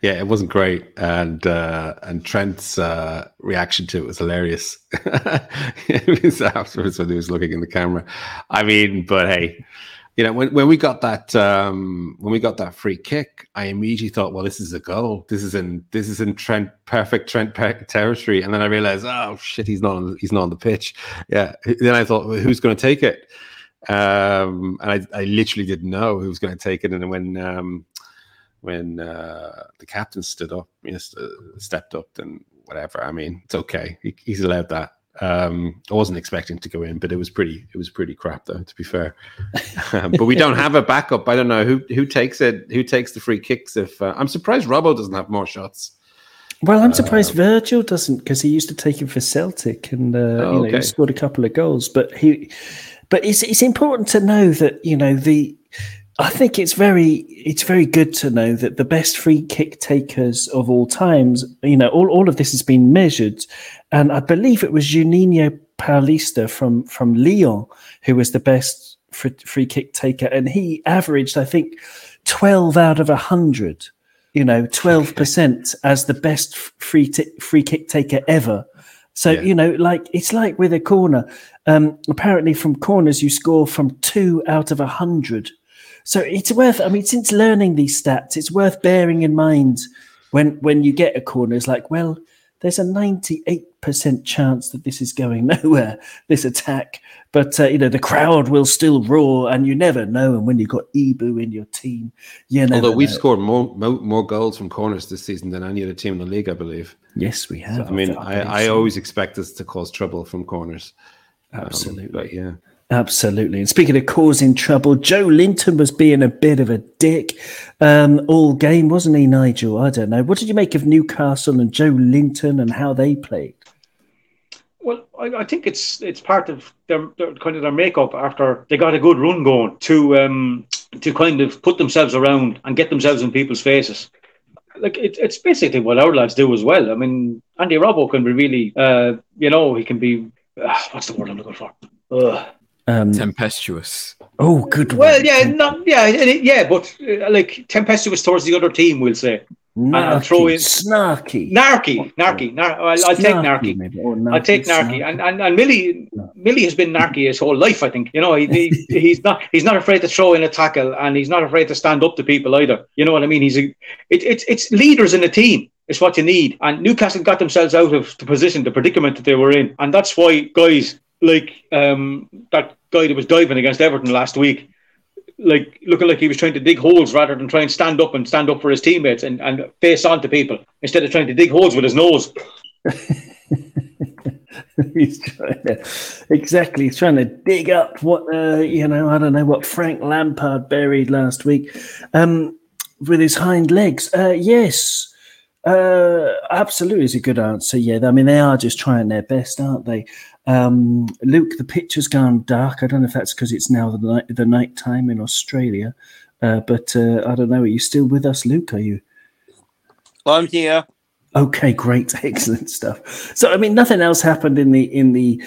yeah, it wasn't great, and uh, and Trent's uh, reaction to it was hilarious. it was afterwards when he was looking in the camera. I mean, but hey, you know, when, when we got that um, when we got that free kick, I immediately thought, well, this is a goal. This is in this is in Trent perfect Trent territory, and then I realized, oh shit, he's not on, he's not on the pitch. Yeah. Then I thought, well, who's going to take it? Um, and I, I literally didn't know who was going to take it, and when um, when uh, the captain stood up, you know, st- stepped up, then whatever. I mean, it's okay. He, he's allowed that. Um, I wasn't expecting to go in, but it was pretty. It was pretty crap, though. To be fair, um, but we don't have a backup. I don't know who who takes it. Who takes the free kicks? If uh, I'm surprised, Robbo doesn't have more shots. well i'm surprised virgil doesn't because he used to take him for celtic and uh, Oh, you know okay. he scored a couple of goals but he but it's it's important to know that you know the I think it's very it's very good to know that the best free kick takers of all times, you know, all, all of this has been measured. And I believe it was Juninho Paulista from from Lyon who was the best free, free kick taker. And he averaged, I think, 12 out of 100, you know, 12% as the best free, t- free kick taker ever. So, Yeah. you know, like it's like with a corner. Um, apparently, from corners, you score from two out of a 100. So it's worth. I mean, since learning these stats, it's worth bearing in mind when when you get a corner. It's like, well, there's a ninety eight percent chance that this is going nowhere. This attack, but uh, you know the crowd will still roar, and you never know. And when you've got Ibou in your team, you never. Although we've know. scored more, more more goals from corners this season than any other team in the league, I believe. yes, we have. I mean, I, I always expect us to cause trouble from corners. Um, absolutely. but yeah. Absolutely. And speaking of causing trouble, Joelinton was being a bit of a dick um, all game, wasn't he, Nigel? I don't know. What did you make of Newcastle and Joelinton and how they played? Well, I, I think it's it's part of their, their kind of their makeup after they got a good run going to um to kind of put themselves around and get themselves in people's faces. Like it, it's basically what our lads do as well. I mean, Andy Robbo can be really, uh, you know, he can be. Uh, what's the word I'm looking for? Um, Tempestuous. oh, good. Well, one. yeah, not yeah, yeah, but uh, like tempestuous towards the other team, we'll say. I'll throw in- snarky. Narky, narky, nar- I'll, I'll take narky. maybe, or I'll take Narky, and and, and Millie Millie has been Narky his whole life. I think you know he, he he's not he's not afraid to throw in a tackle, and he's not afraid to stand up to people either. You know what I mean? He's a it, it's it's leaders in the team. Is what you need, and Newcastle got themselves out of the position, the predicament that they were in, and that's why guys like um, that guy that was diving against Everton last week, like looking like he was trying to dig holes rather than try and stand up and stand up for his teammates and, and face on to people instead of trying to dig holes with his nose. he's trying to exactly he's trying to dig up what uh, you know i don't know what frank lampard buried last week um with his hind legs. Uh yes uh absolutely is a good answer yeah. I mean they are just trying their best aren't they? Um luke the picture's gone dark. I don't know if that's because it's now the night the night time in australia uh, but uh, i don't know. Are you still with us luke? Are you? I'm here. Okay, great, excellent stuff. So, I mean, nothing else happened in the in the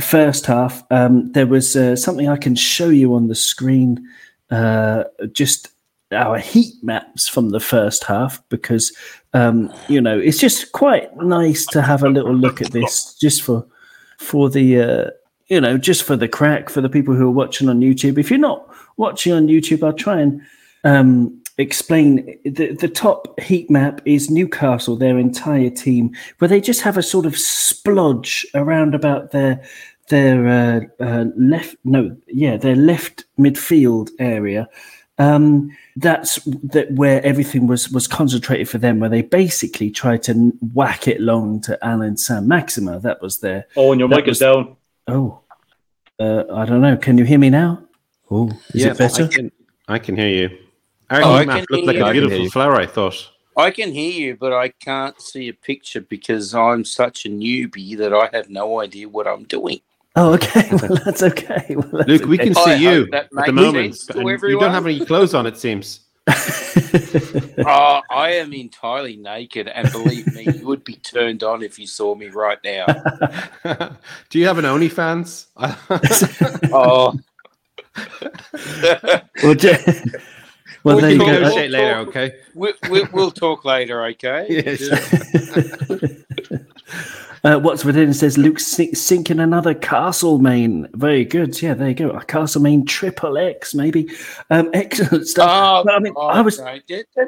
first half. Um, there was uh, something I can show you on the screen, uh, just our heat maps from the first half, because um, you know it's just quite nice to have a little look at this, just for for the uh, you know just for the crack for the people who are watching on YouTube. If you're not watching on YouTube, I'll try and um, explain the, the top heat map is Newcastle, their entire team, where they just have a sort of splodge around about their their uh, uh, left no yeah their left midfield area. Um, that's that where everything was was concentrated for them, where they basically tried to whack it long to Allan Saint-Maximin. That was their Oh, and your That mic is down. oh, uh, I don't know. Can you hear me now? Oh, is it better? I can, I can hear you. Our Oh, heat I can looked hear like you. a I can hear beautiful you. flower, I thought. I can hear you, but I can't see a picture because I'm such a newbie that I have no idea what I'm doing. Oh, okay. Well, that's okay. Well, that's Luke, we can I see you at the moment. sense to and you don't have any clothes on, it seems. Oh, I am entirely naked, and believe me, you would be turned on if you saw me right now. Do you have an OnlyFans? Oh, well, ju- well, We'll there you talk- go. Negotiate later, okay? we, we, we'll talk later, okay? Yes. Uh, what's within says Luke sink, in another Castlemaine. Very good. Yeah, there you go. A Castlemaine triple X, maybe. Um, excellent stuff. Oh, But, I mean, oh, I was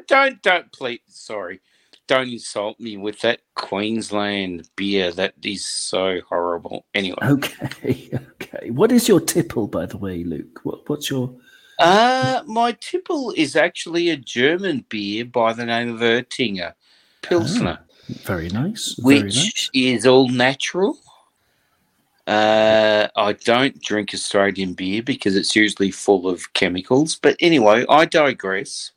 don't, don't, please, sorry. Don't insult me with that Queensland beer. That is so horrible. Anyway, okay. Okay. What is your tipple, by the way, Luke? What, what's your? uh, my tipple is actually a German beer by the name of Erdinger Pilsner. Very nice. Very which nice. is all natural. Uh, I don't drink Australian beer because it's usually full of chemicals. But anyway, I digress.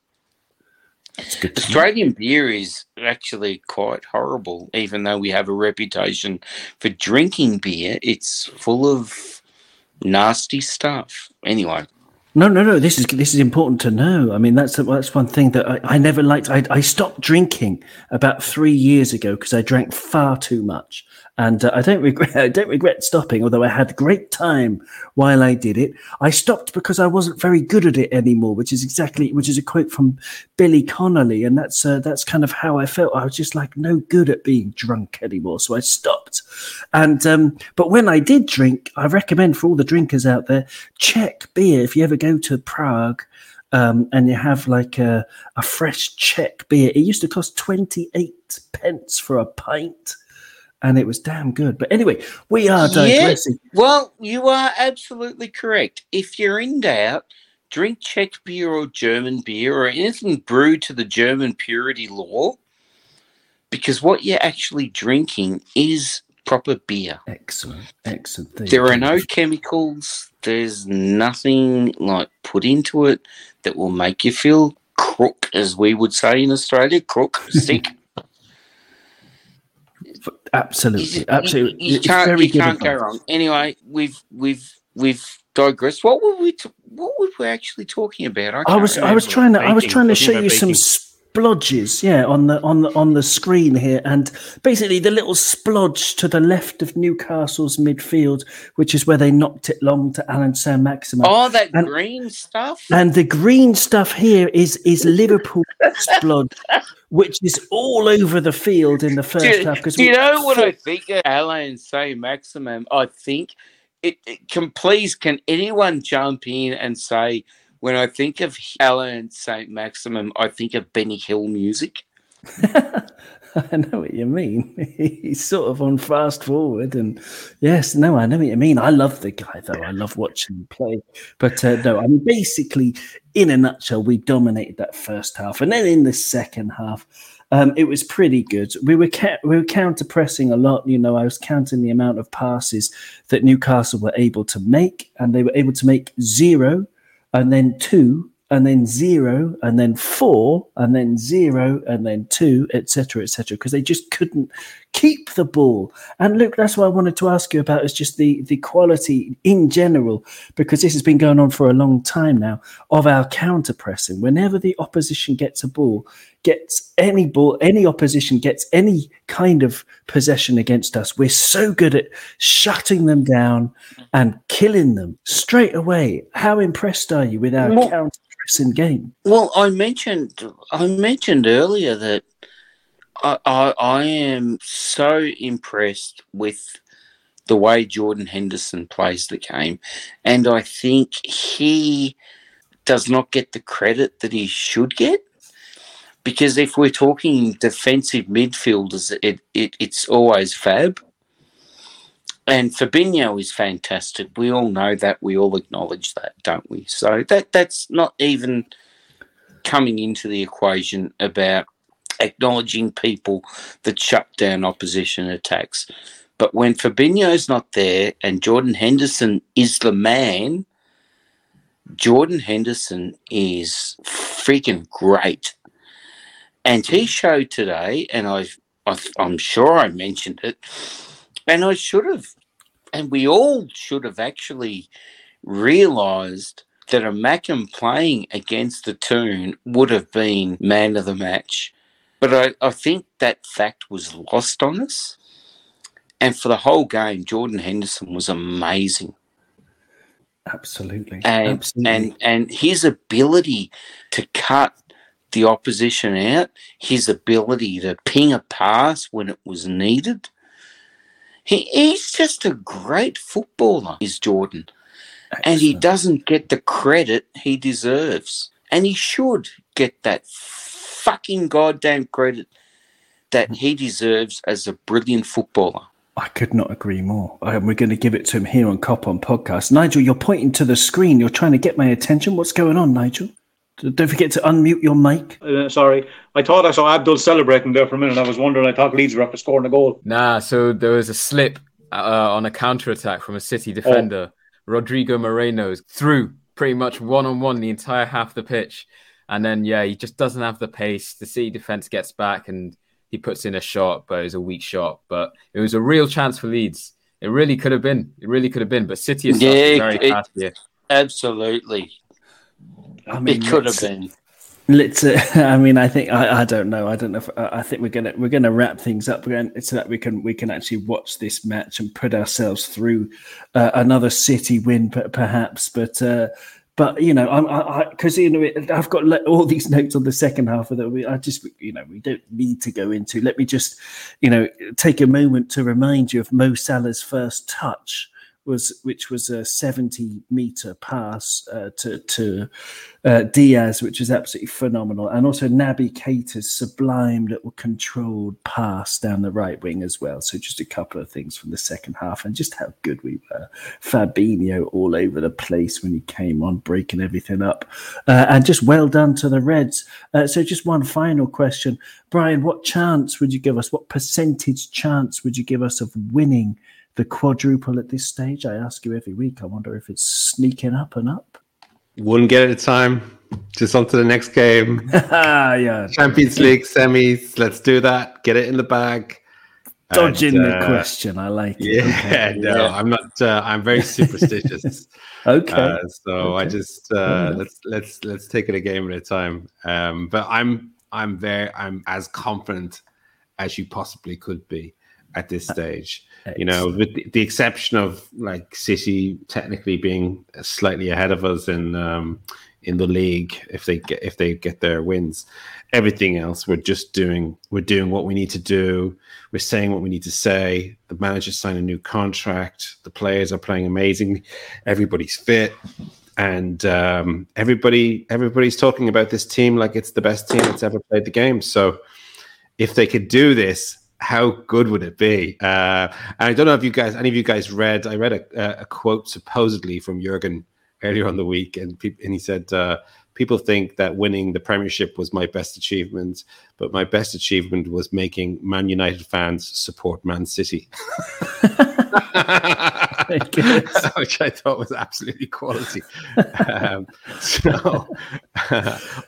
To know. Australian beer is actually quite horrible, even though we have a reputation for drinking beer. It's full of nasty stuff. Anyway, No, no, no. This is this is important to know. I mean, that's that's one thing that I, I never liked. I, I stopped drinking about three years ago because I drank far too much, and uh, I don't regret I don't regret stopping. Although I had a great time while I did it, I stopped because I wasn't very good at it anymore. Which is exactly which is a quote from Billy Connolly, and that's uh, that's kind of how I felt. I was just like no good at being drunk anymore, so I stopped. And um, but when I did drink, I recommend for all the drinkers out there, Czech beer. If you ever go to Prague um, and you have like a, a fresh Czech beer, it used to cost twenty eight pence for a pint, and it was damn good. But anyway, we are Yeah. digressing. well, you are absolutely correct. If you're in doubt, drink Czech beer or German beer or anything brewed to the German purity law, because what you're actually drinking is proper beer. Excellent, excellent. There are no chemicals. There's nothing like put into it that will make you feel crook, as we would say in Australia, crook, sick. absolutely, absolutely. You, you can't, very you can't go wrong. Anyway, we've we've we've digressed. What were we? T- what were we actually talking about? I can't was I was trying to I was trying to show you some baking. Splodges, yeah, on the on the on the screen here, and basically the little splodge to the left of Newcastle's midfield, which is where they knocked it long to Allan Saint-Maximin. All that And- green stuff. And the green stuff here is is Liverpool splodge, which is all over the field in the first do, half. Because do you know what I think of Allan Saint-Maximin? I think it, it can please can anyone jump in and say when I think of Allan Saint-Maximin, I think of Benny Hill music. I know what you mean. He's sort of on fast forward, and yes, no, I know what you mean. I love the guy, though. I love watching him play. But uh, no, I mean, basically, in a nutshell, we dominated that first half, and then in the second half, um, it was pretty good. We were ca- we were counter pressing a lot. You know, I was counting the amount of passes that Newcastle were able to make, and they were able to make zero, and then two, and then zero, and then four, and then zero, and then two, etc., etc., because they just couldn't keep the ball. And look, that's what I wanted to ask you about is just the the quality in general, because this has been going on for a long time now of our counter pressing. Whenever the opposition gets a ball, gets any ball, any opposition gets any kind of possession against us, we're so good at shutting them down and killing them straight away. How impressed are you with our Well- counter pressing game? Well, I mentioned I mentioned earlier that I, I am so impressed with the way Jordan Henderson plays the game, and I think he does not get the credit that he should get. Because if we're talking defensive midfielders, it, it it's always Fab. And Fabinho is fantastic. We all know that. We all acknowledge that, don't we? So that that's not even coming into the equation about acknowledging people that shut down opposition attacks. But when Fabinho's not there and Jordan Henderson is the man, Jordan Henderson is freaking great. And he showed today, and I've, I've, I'm sure I mentioned it, and I should have and we all should have actually realised that a Mackem playing against the Toon would have been man of the match. But I, I think that fact was lost on us. And for the whole game, Jordan Henderson was amazing. Absolutely. And Absolutely. and and his ability to cut the opposition out, his ability to ping a pass when it was needed. He, he's just a great footballer, is Jordan. And he doesn't get the credit he deserves. And he should get that fucking goddamn credit that he deserves as a brilliant footballer. I could not agree more. And we're going to give it to him here on Cop on Podcast. Nigel, you're pointing to the screen. You're trying to get my attention. What's going on, Nigel? Don't forget to unmute your mic. Uh, sorry, I thought I saw Abdul celebrating there for a minute. I was wondering. I thought Leeds were after scoring a goal. Nah, so there was a slip uh, on a counter attack from a City defender. Rodrigo Moreno threw pretty much one on one the entire half of the pitch. And then, yeah, he just doesn't have the pace. The City defense gets back and he puts in a shot, but it was a weak shot. But it was a real chance for Leeds. It really could have been. It really could have been. But City is Yeah, very it- fast here. Absolutely. I mean, it could have been. Let's. Uh, I mean, I think I, I don't know. I don't know. If, I I think we're gonna we're gonna wrap things up again so that we can we can actually watch this match and put ourselves through uh, another City win, per- perhaps. But uh, but you know, I'm I because you know I've got all these notes on the second half of that. We I just you know we don't need to go into. Let me just you know take a moment to remind you of Mo Salah's first touch was which was a 70 meter pass uh, to to uh, Diaz, which was absolutely phenomenal, and also Naby Keita's sublime little controlled pass down the right wing as well. So just a couple of things from the second half, and just how good we were. Fabinho all over the place when he came on, breaking everything up, uh, and just well done to the Reds. Uh, so just one final question, Brian: What chance would you give us? What percentage chance would you give us of winning? The quadruple at this stage, I ask you every week. I wonder if it's sneaking up and up. One get at a time. Just on to the next game. yeah, Champions League semis. Let's do that. Get it in the bag. dodging And, the uh, question. I like it. Yeah, Okay. no, Yeah. I'm not. Uh, I'm very superstitious. Okay. Uh, so I just uh, let's let's let's take it a game at a time. Um, but I'm I'm very I'm as confident as you possibly could be at this stage. You know, with the, the exception of like City technically being slightly ahead of us in um, in the league if they get if they get their wins. Everything else, we're just doing we're doing what we need to do. We're saying what we need to say. The manager signed a new contract. The players are playing amazing. Everybody's fit, and um, everybody everybody's talking about this team like it's the best team that's ever played the game. So, if they could do this, how good would it be? Uh, and I don't know if you guys, any of you guys read. I read a, a quote supposedly from Jurgen earlier on the week, and peop and he said. Uh, People think that winning the Premiership was my best achievement, but my best achievement was making Man United fans support Man City. which I thought was absolutely quality. Um, so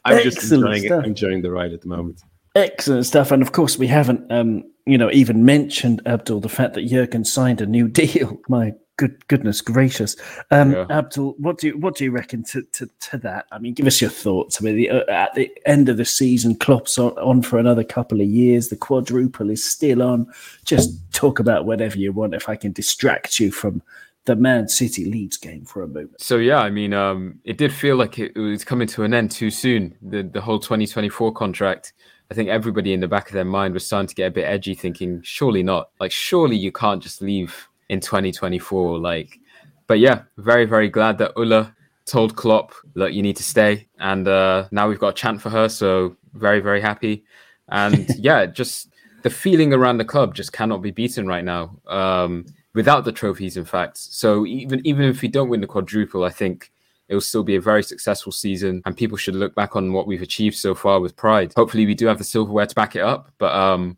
I'm just enjoying it, enjoying the ride at the moment. Excellent stuff. And of course, we haven't, um, you know, even mentioned Abdul the fact that Jurgen signed a new deal. My good goodness gracious, um, Yeah. Abdul, what do you what do you reckon to, to, to that? I mean, give us your thoughts. I mean, the, uh, at the end of the season, Klopp's on, on for another couple of years. The quadruple is still on. Just talk about whatever you want. If I can distract you from the Man City Leeds game for a moment. So yeah, I mean, um, it did feel like it, it was coming to an end too soon. The the whole 2024 contract. I think everybody in the back of their mind was starting to get a bit edgy, thinking, surely not. Like, surely you can't just leave in 2024. Like, but yeah, very very glad that Ulla told Klopp, look, you need to stay, and uh, now we've got a chant for her. So very very happy, and yeah, just the feeling around the club just cannot be beaten right now. Um, without the trophies, in fact. So even even if we don't win the quadruple, I think it will still be a very successful season, and people should look back on what we've achieved so far with pride. Hopefully, we do have the silverware to back it up. But um,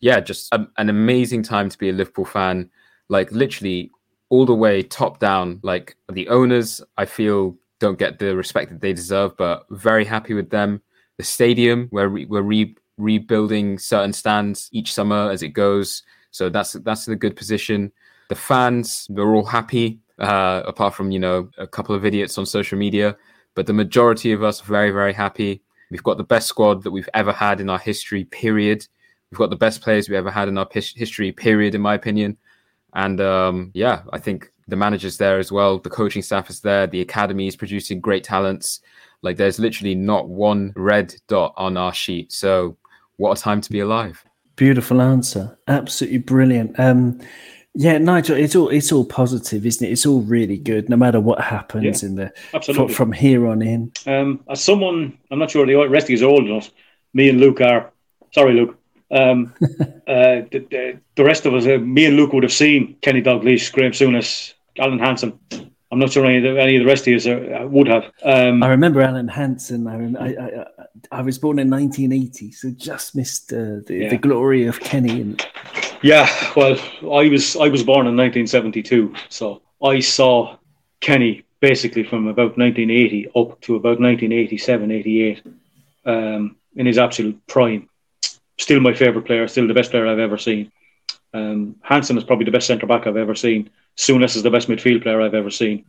yeah, just a, an amazing time to be a Liverpool fan. Like literally all the way top down. Like the owners, I feel don't get the respect that they deserve, but very happy with them. The stadium, where we, we're re- rebuilding certain stands each summer as it goes, so that's that's in a good position. the fans they're all happy, uh, apart from you know a couple of idiots on social media. But the majority of us are very very happy. We've got the best squad that we've ever had in our history. Period. We've got the best players we ever had in our history. Period, in my opinion. And um, yeah, I think the manager's there as well. The coaching staff is there. The academy is producing great talents. Like there's literally not one red dot on our sheet. So what a time to be alive. Beautiful answer. Absolutely brilliant. Um, yeah, Nigel, it's all it's all positive, isn't it? It's all really good, no matter what happens Yeah, in the absolutely. from, from here on in. Um, as someone, I'm not sure the rest of you are old enough. Me and Luke are. Sorry, Luke. Um, uh, the, the, the rest of us, uh, me and Luke would have seen Kenny Dalglish, Graham Souness, Alan Hansen. I'm not sure any of the, any of the rest of you are, would have. Um, I remember Alan Hansen. I, rem- I, I, I- I was born in 1980, so just missed uh, the, Yeah. the glory of Kenny. And Yeah, well, I was I was born in 1972, so I saw Kenny basically from about 1980 up to about 1987, 88, um, in his absolute prime. Still my favourite player, still the best player I've ever seen. Um, Hansen is probably the best centre back I've ever seen. Souness is the best midfield player I've ever seen,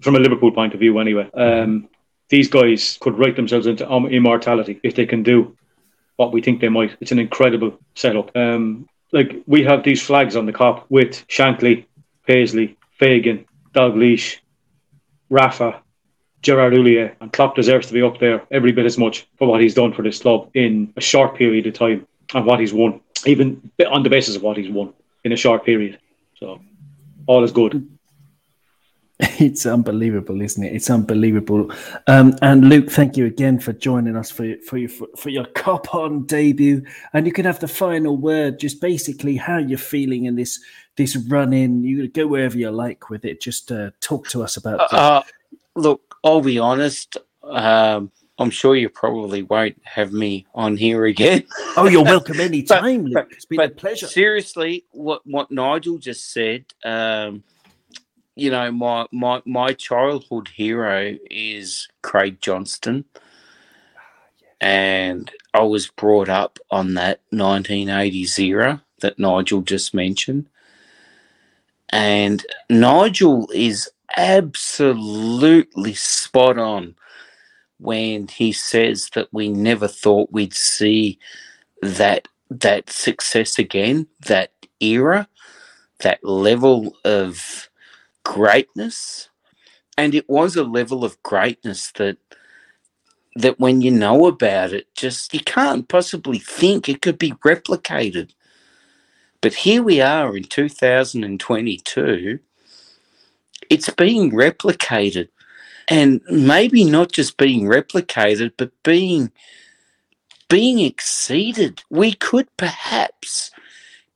from a Liverpool point of view, anyway. Um, these guys could write themselves into immortality if they can do what we think they might. It's an incredible setup. Um, like we have these flags on the Kop with Shankly, Paisley, Fagan, Dalglish, Rafa, Gerard Houllier, and Klopp deserves to be up there every bit as much for what he's done for this club in a short period of time and what he's won, even on the basis of what he's won in a short period. So all is good. it's unbelievable, isn't it? It's unbelievable. Um, and Luke, thank you again for joining us for your, for your for your cop on debut. And you can have the final word, just basically how you're feeling in this this run in. You go wherever you like with it. Just uh, talk to us about. the- Uh, look, I'll be honest. Um, I'm sure you probably won't have me on here again. oh, you're welcome anytime, Luke. It's been a pleasure. Seriously, what what Nigel just said, um, you know, my my my childhood hero is Craig Johnston, ah, and I was brought up on that 1980s era that Nigel just mentioned, and Nigel is absolutely spot on when he says that we never thought we'd see that that success again, that era, that level of greatness. And it was a level of greatness that that when you know about it, just you can't possibly think it could be replicated. But here we are in 2022. It's being replicated. And maybe not just being replicated, but being being exceeded. We could perhaps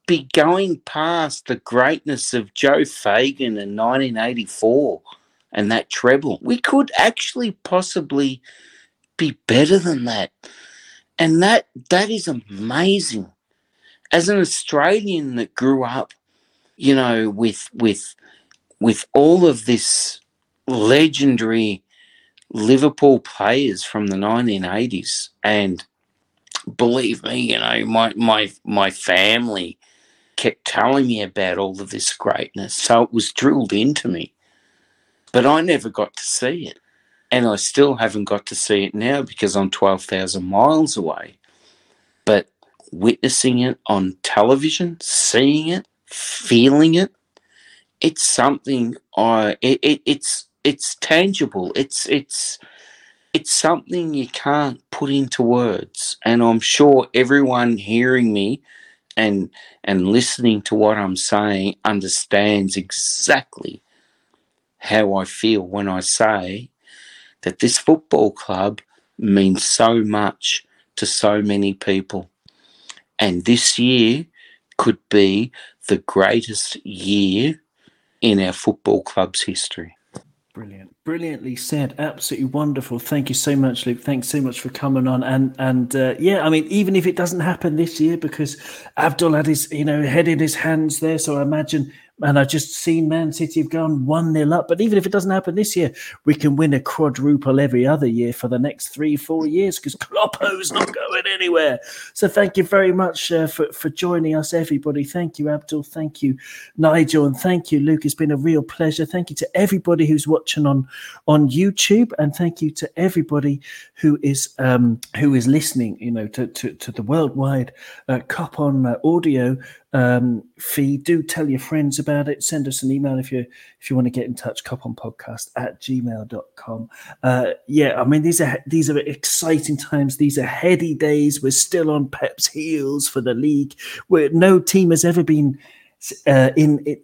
be going past the greatness of Joe Fagan in 1984 and that treble. We could actually possibly be better than that. And that that is amazing. As an Australian that grew up, you know, with with with all of this legendary Liverpool players from the 1980s and believe me, you know, my my my family kept telling me about all of this greatness, so it was drilled into me. But I never got to see it, and I still haven't got to see it now because I'm twelve thousand miles away. But witnessing it on television, seeing it, feeling it, it's something I it, it it's it's tangible. It's it's it's something you can't put into words and i'm sure everyone hearing me and and listening to what i'm saying understands exactly how i feel when i say that this football club means so much to so many people. And this year could be the greatest year in our football club's history Brilliant, brilliantly said. Absolutely wonderful. Thank you so much, Luke. Thanks so much for coming on. And and uh, yeah, I mean, even if it doesn't happen this year, because Abdul had his you know head in his hands there, so I imagine and I've just seen Man City have gone 1 0 up. But even if it doesn't happen this year, we can win a quadruple every other year for the next three, four years because Kloppo's not going anywhere. So thank you very much uh, for, for joining us, everybody. Thank you, Abdul. Thank you, Nigel. And thank you, Luke. It's been a real pleasure. Thank you to everybody who's watching on, on YouTube. And thank you to everybody who is um, who is listening, you know, to, to, to the worldwide uh, Cop on uh, audio um, feed. Do tell your friends about it. Send us an email if you if you want to get in touch, coponpodcast at gmail.com. Uh, yeah, I mean these are these are exciting times. These are heady days. We're still on Pep's heels for the league. Where no team has ever been uh, in it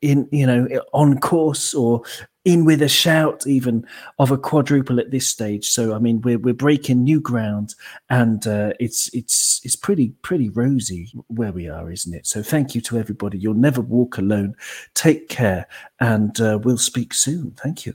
in you know on course or in with a shout even of a quadruple at this stage. So I mean we're we're breaking new ground and uh, it's it's it's pretty pretty rosy where we are, isn't it? So thank you to everybody. You'll never walk alone. Take care and uh, we'll speak soon. Thank you.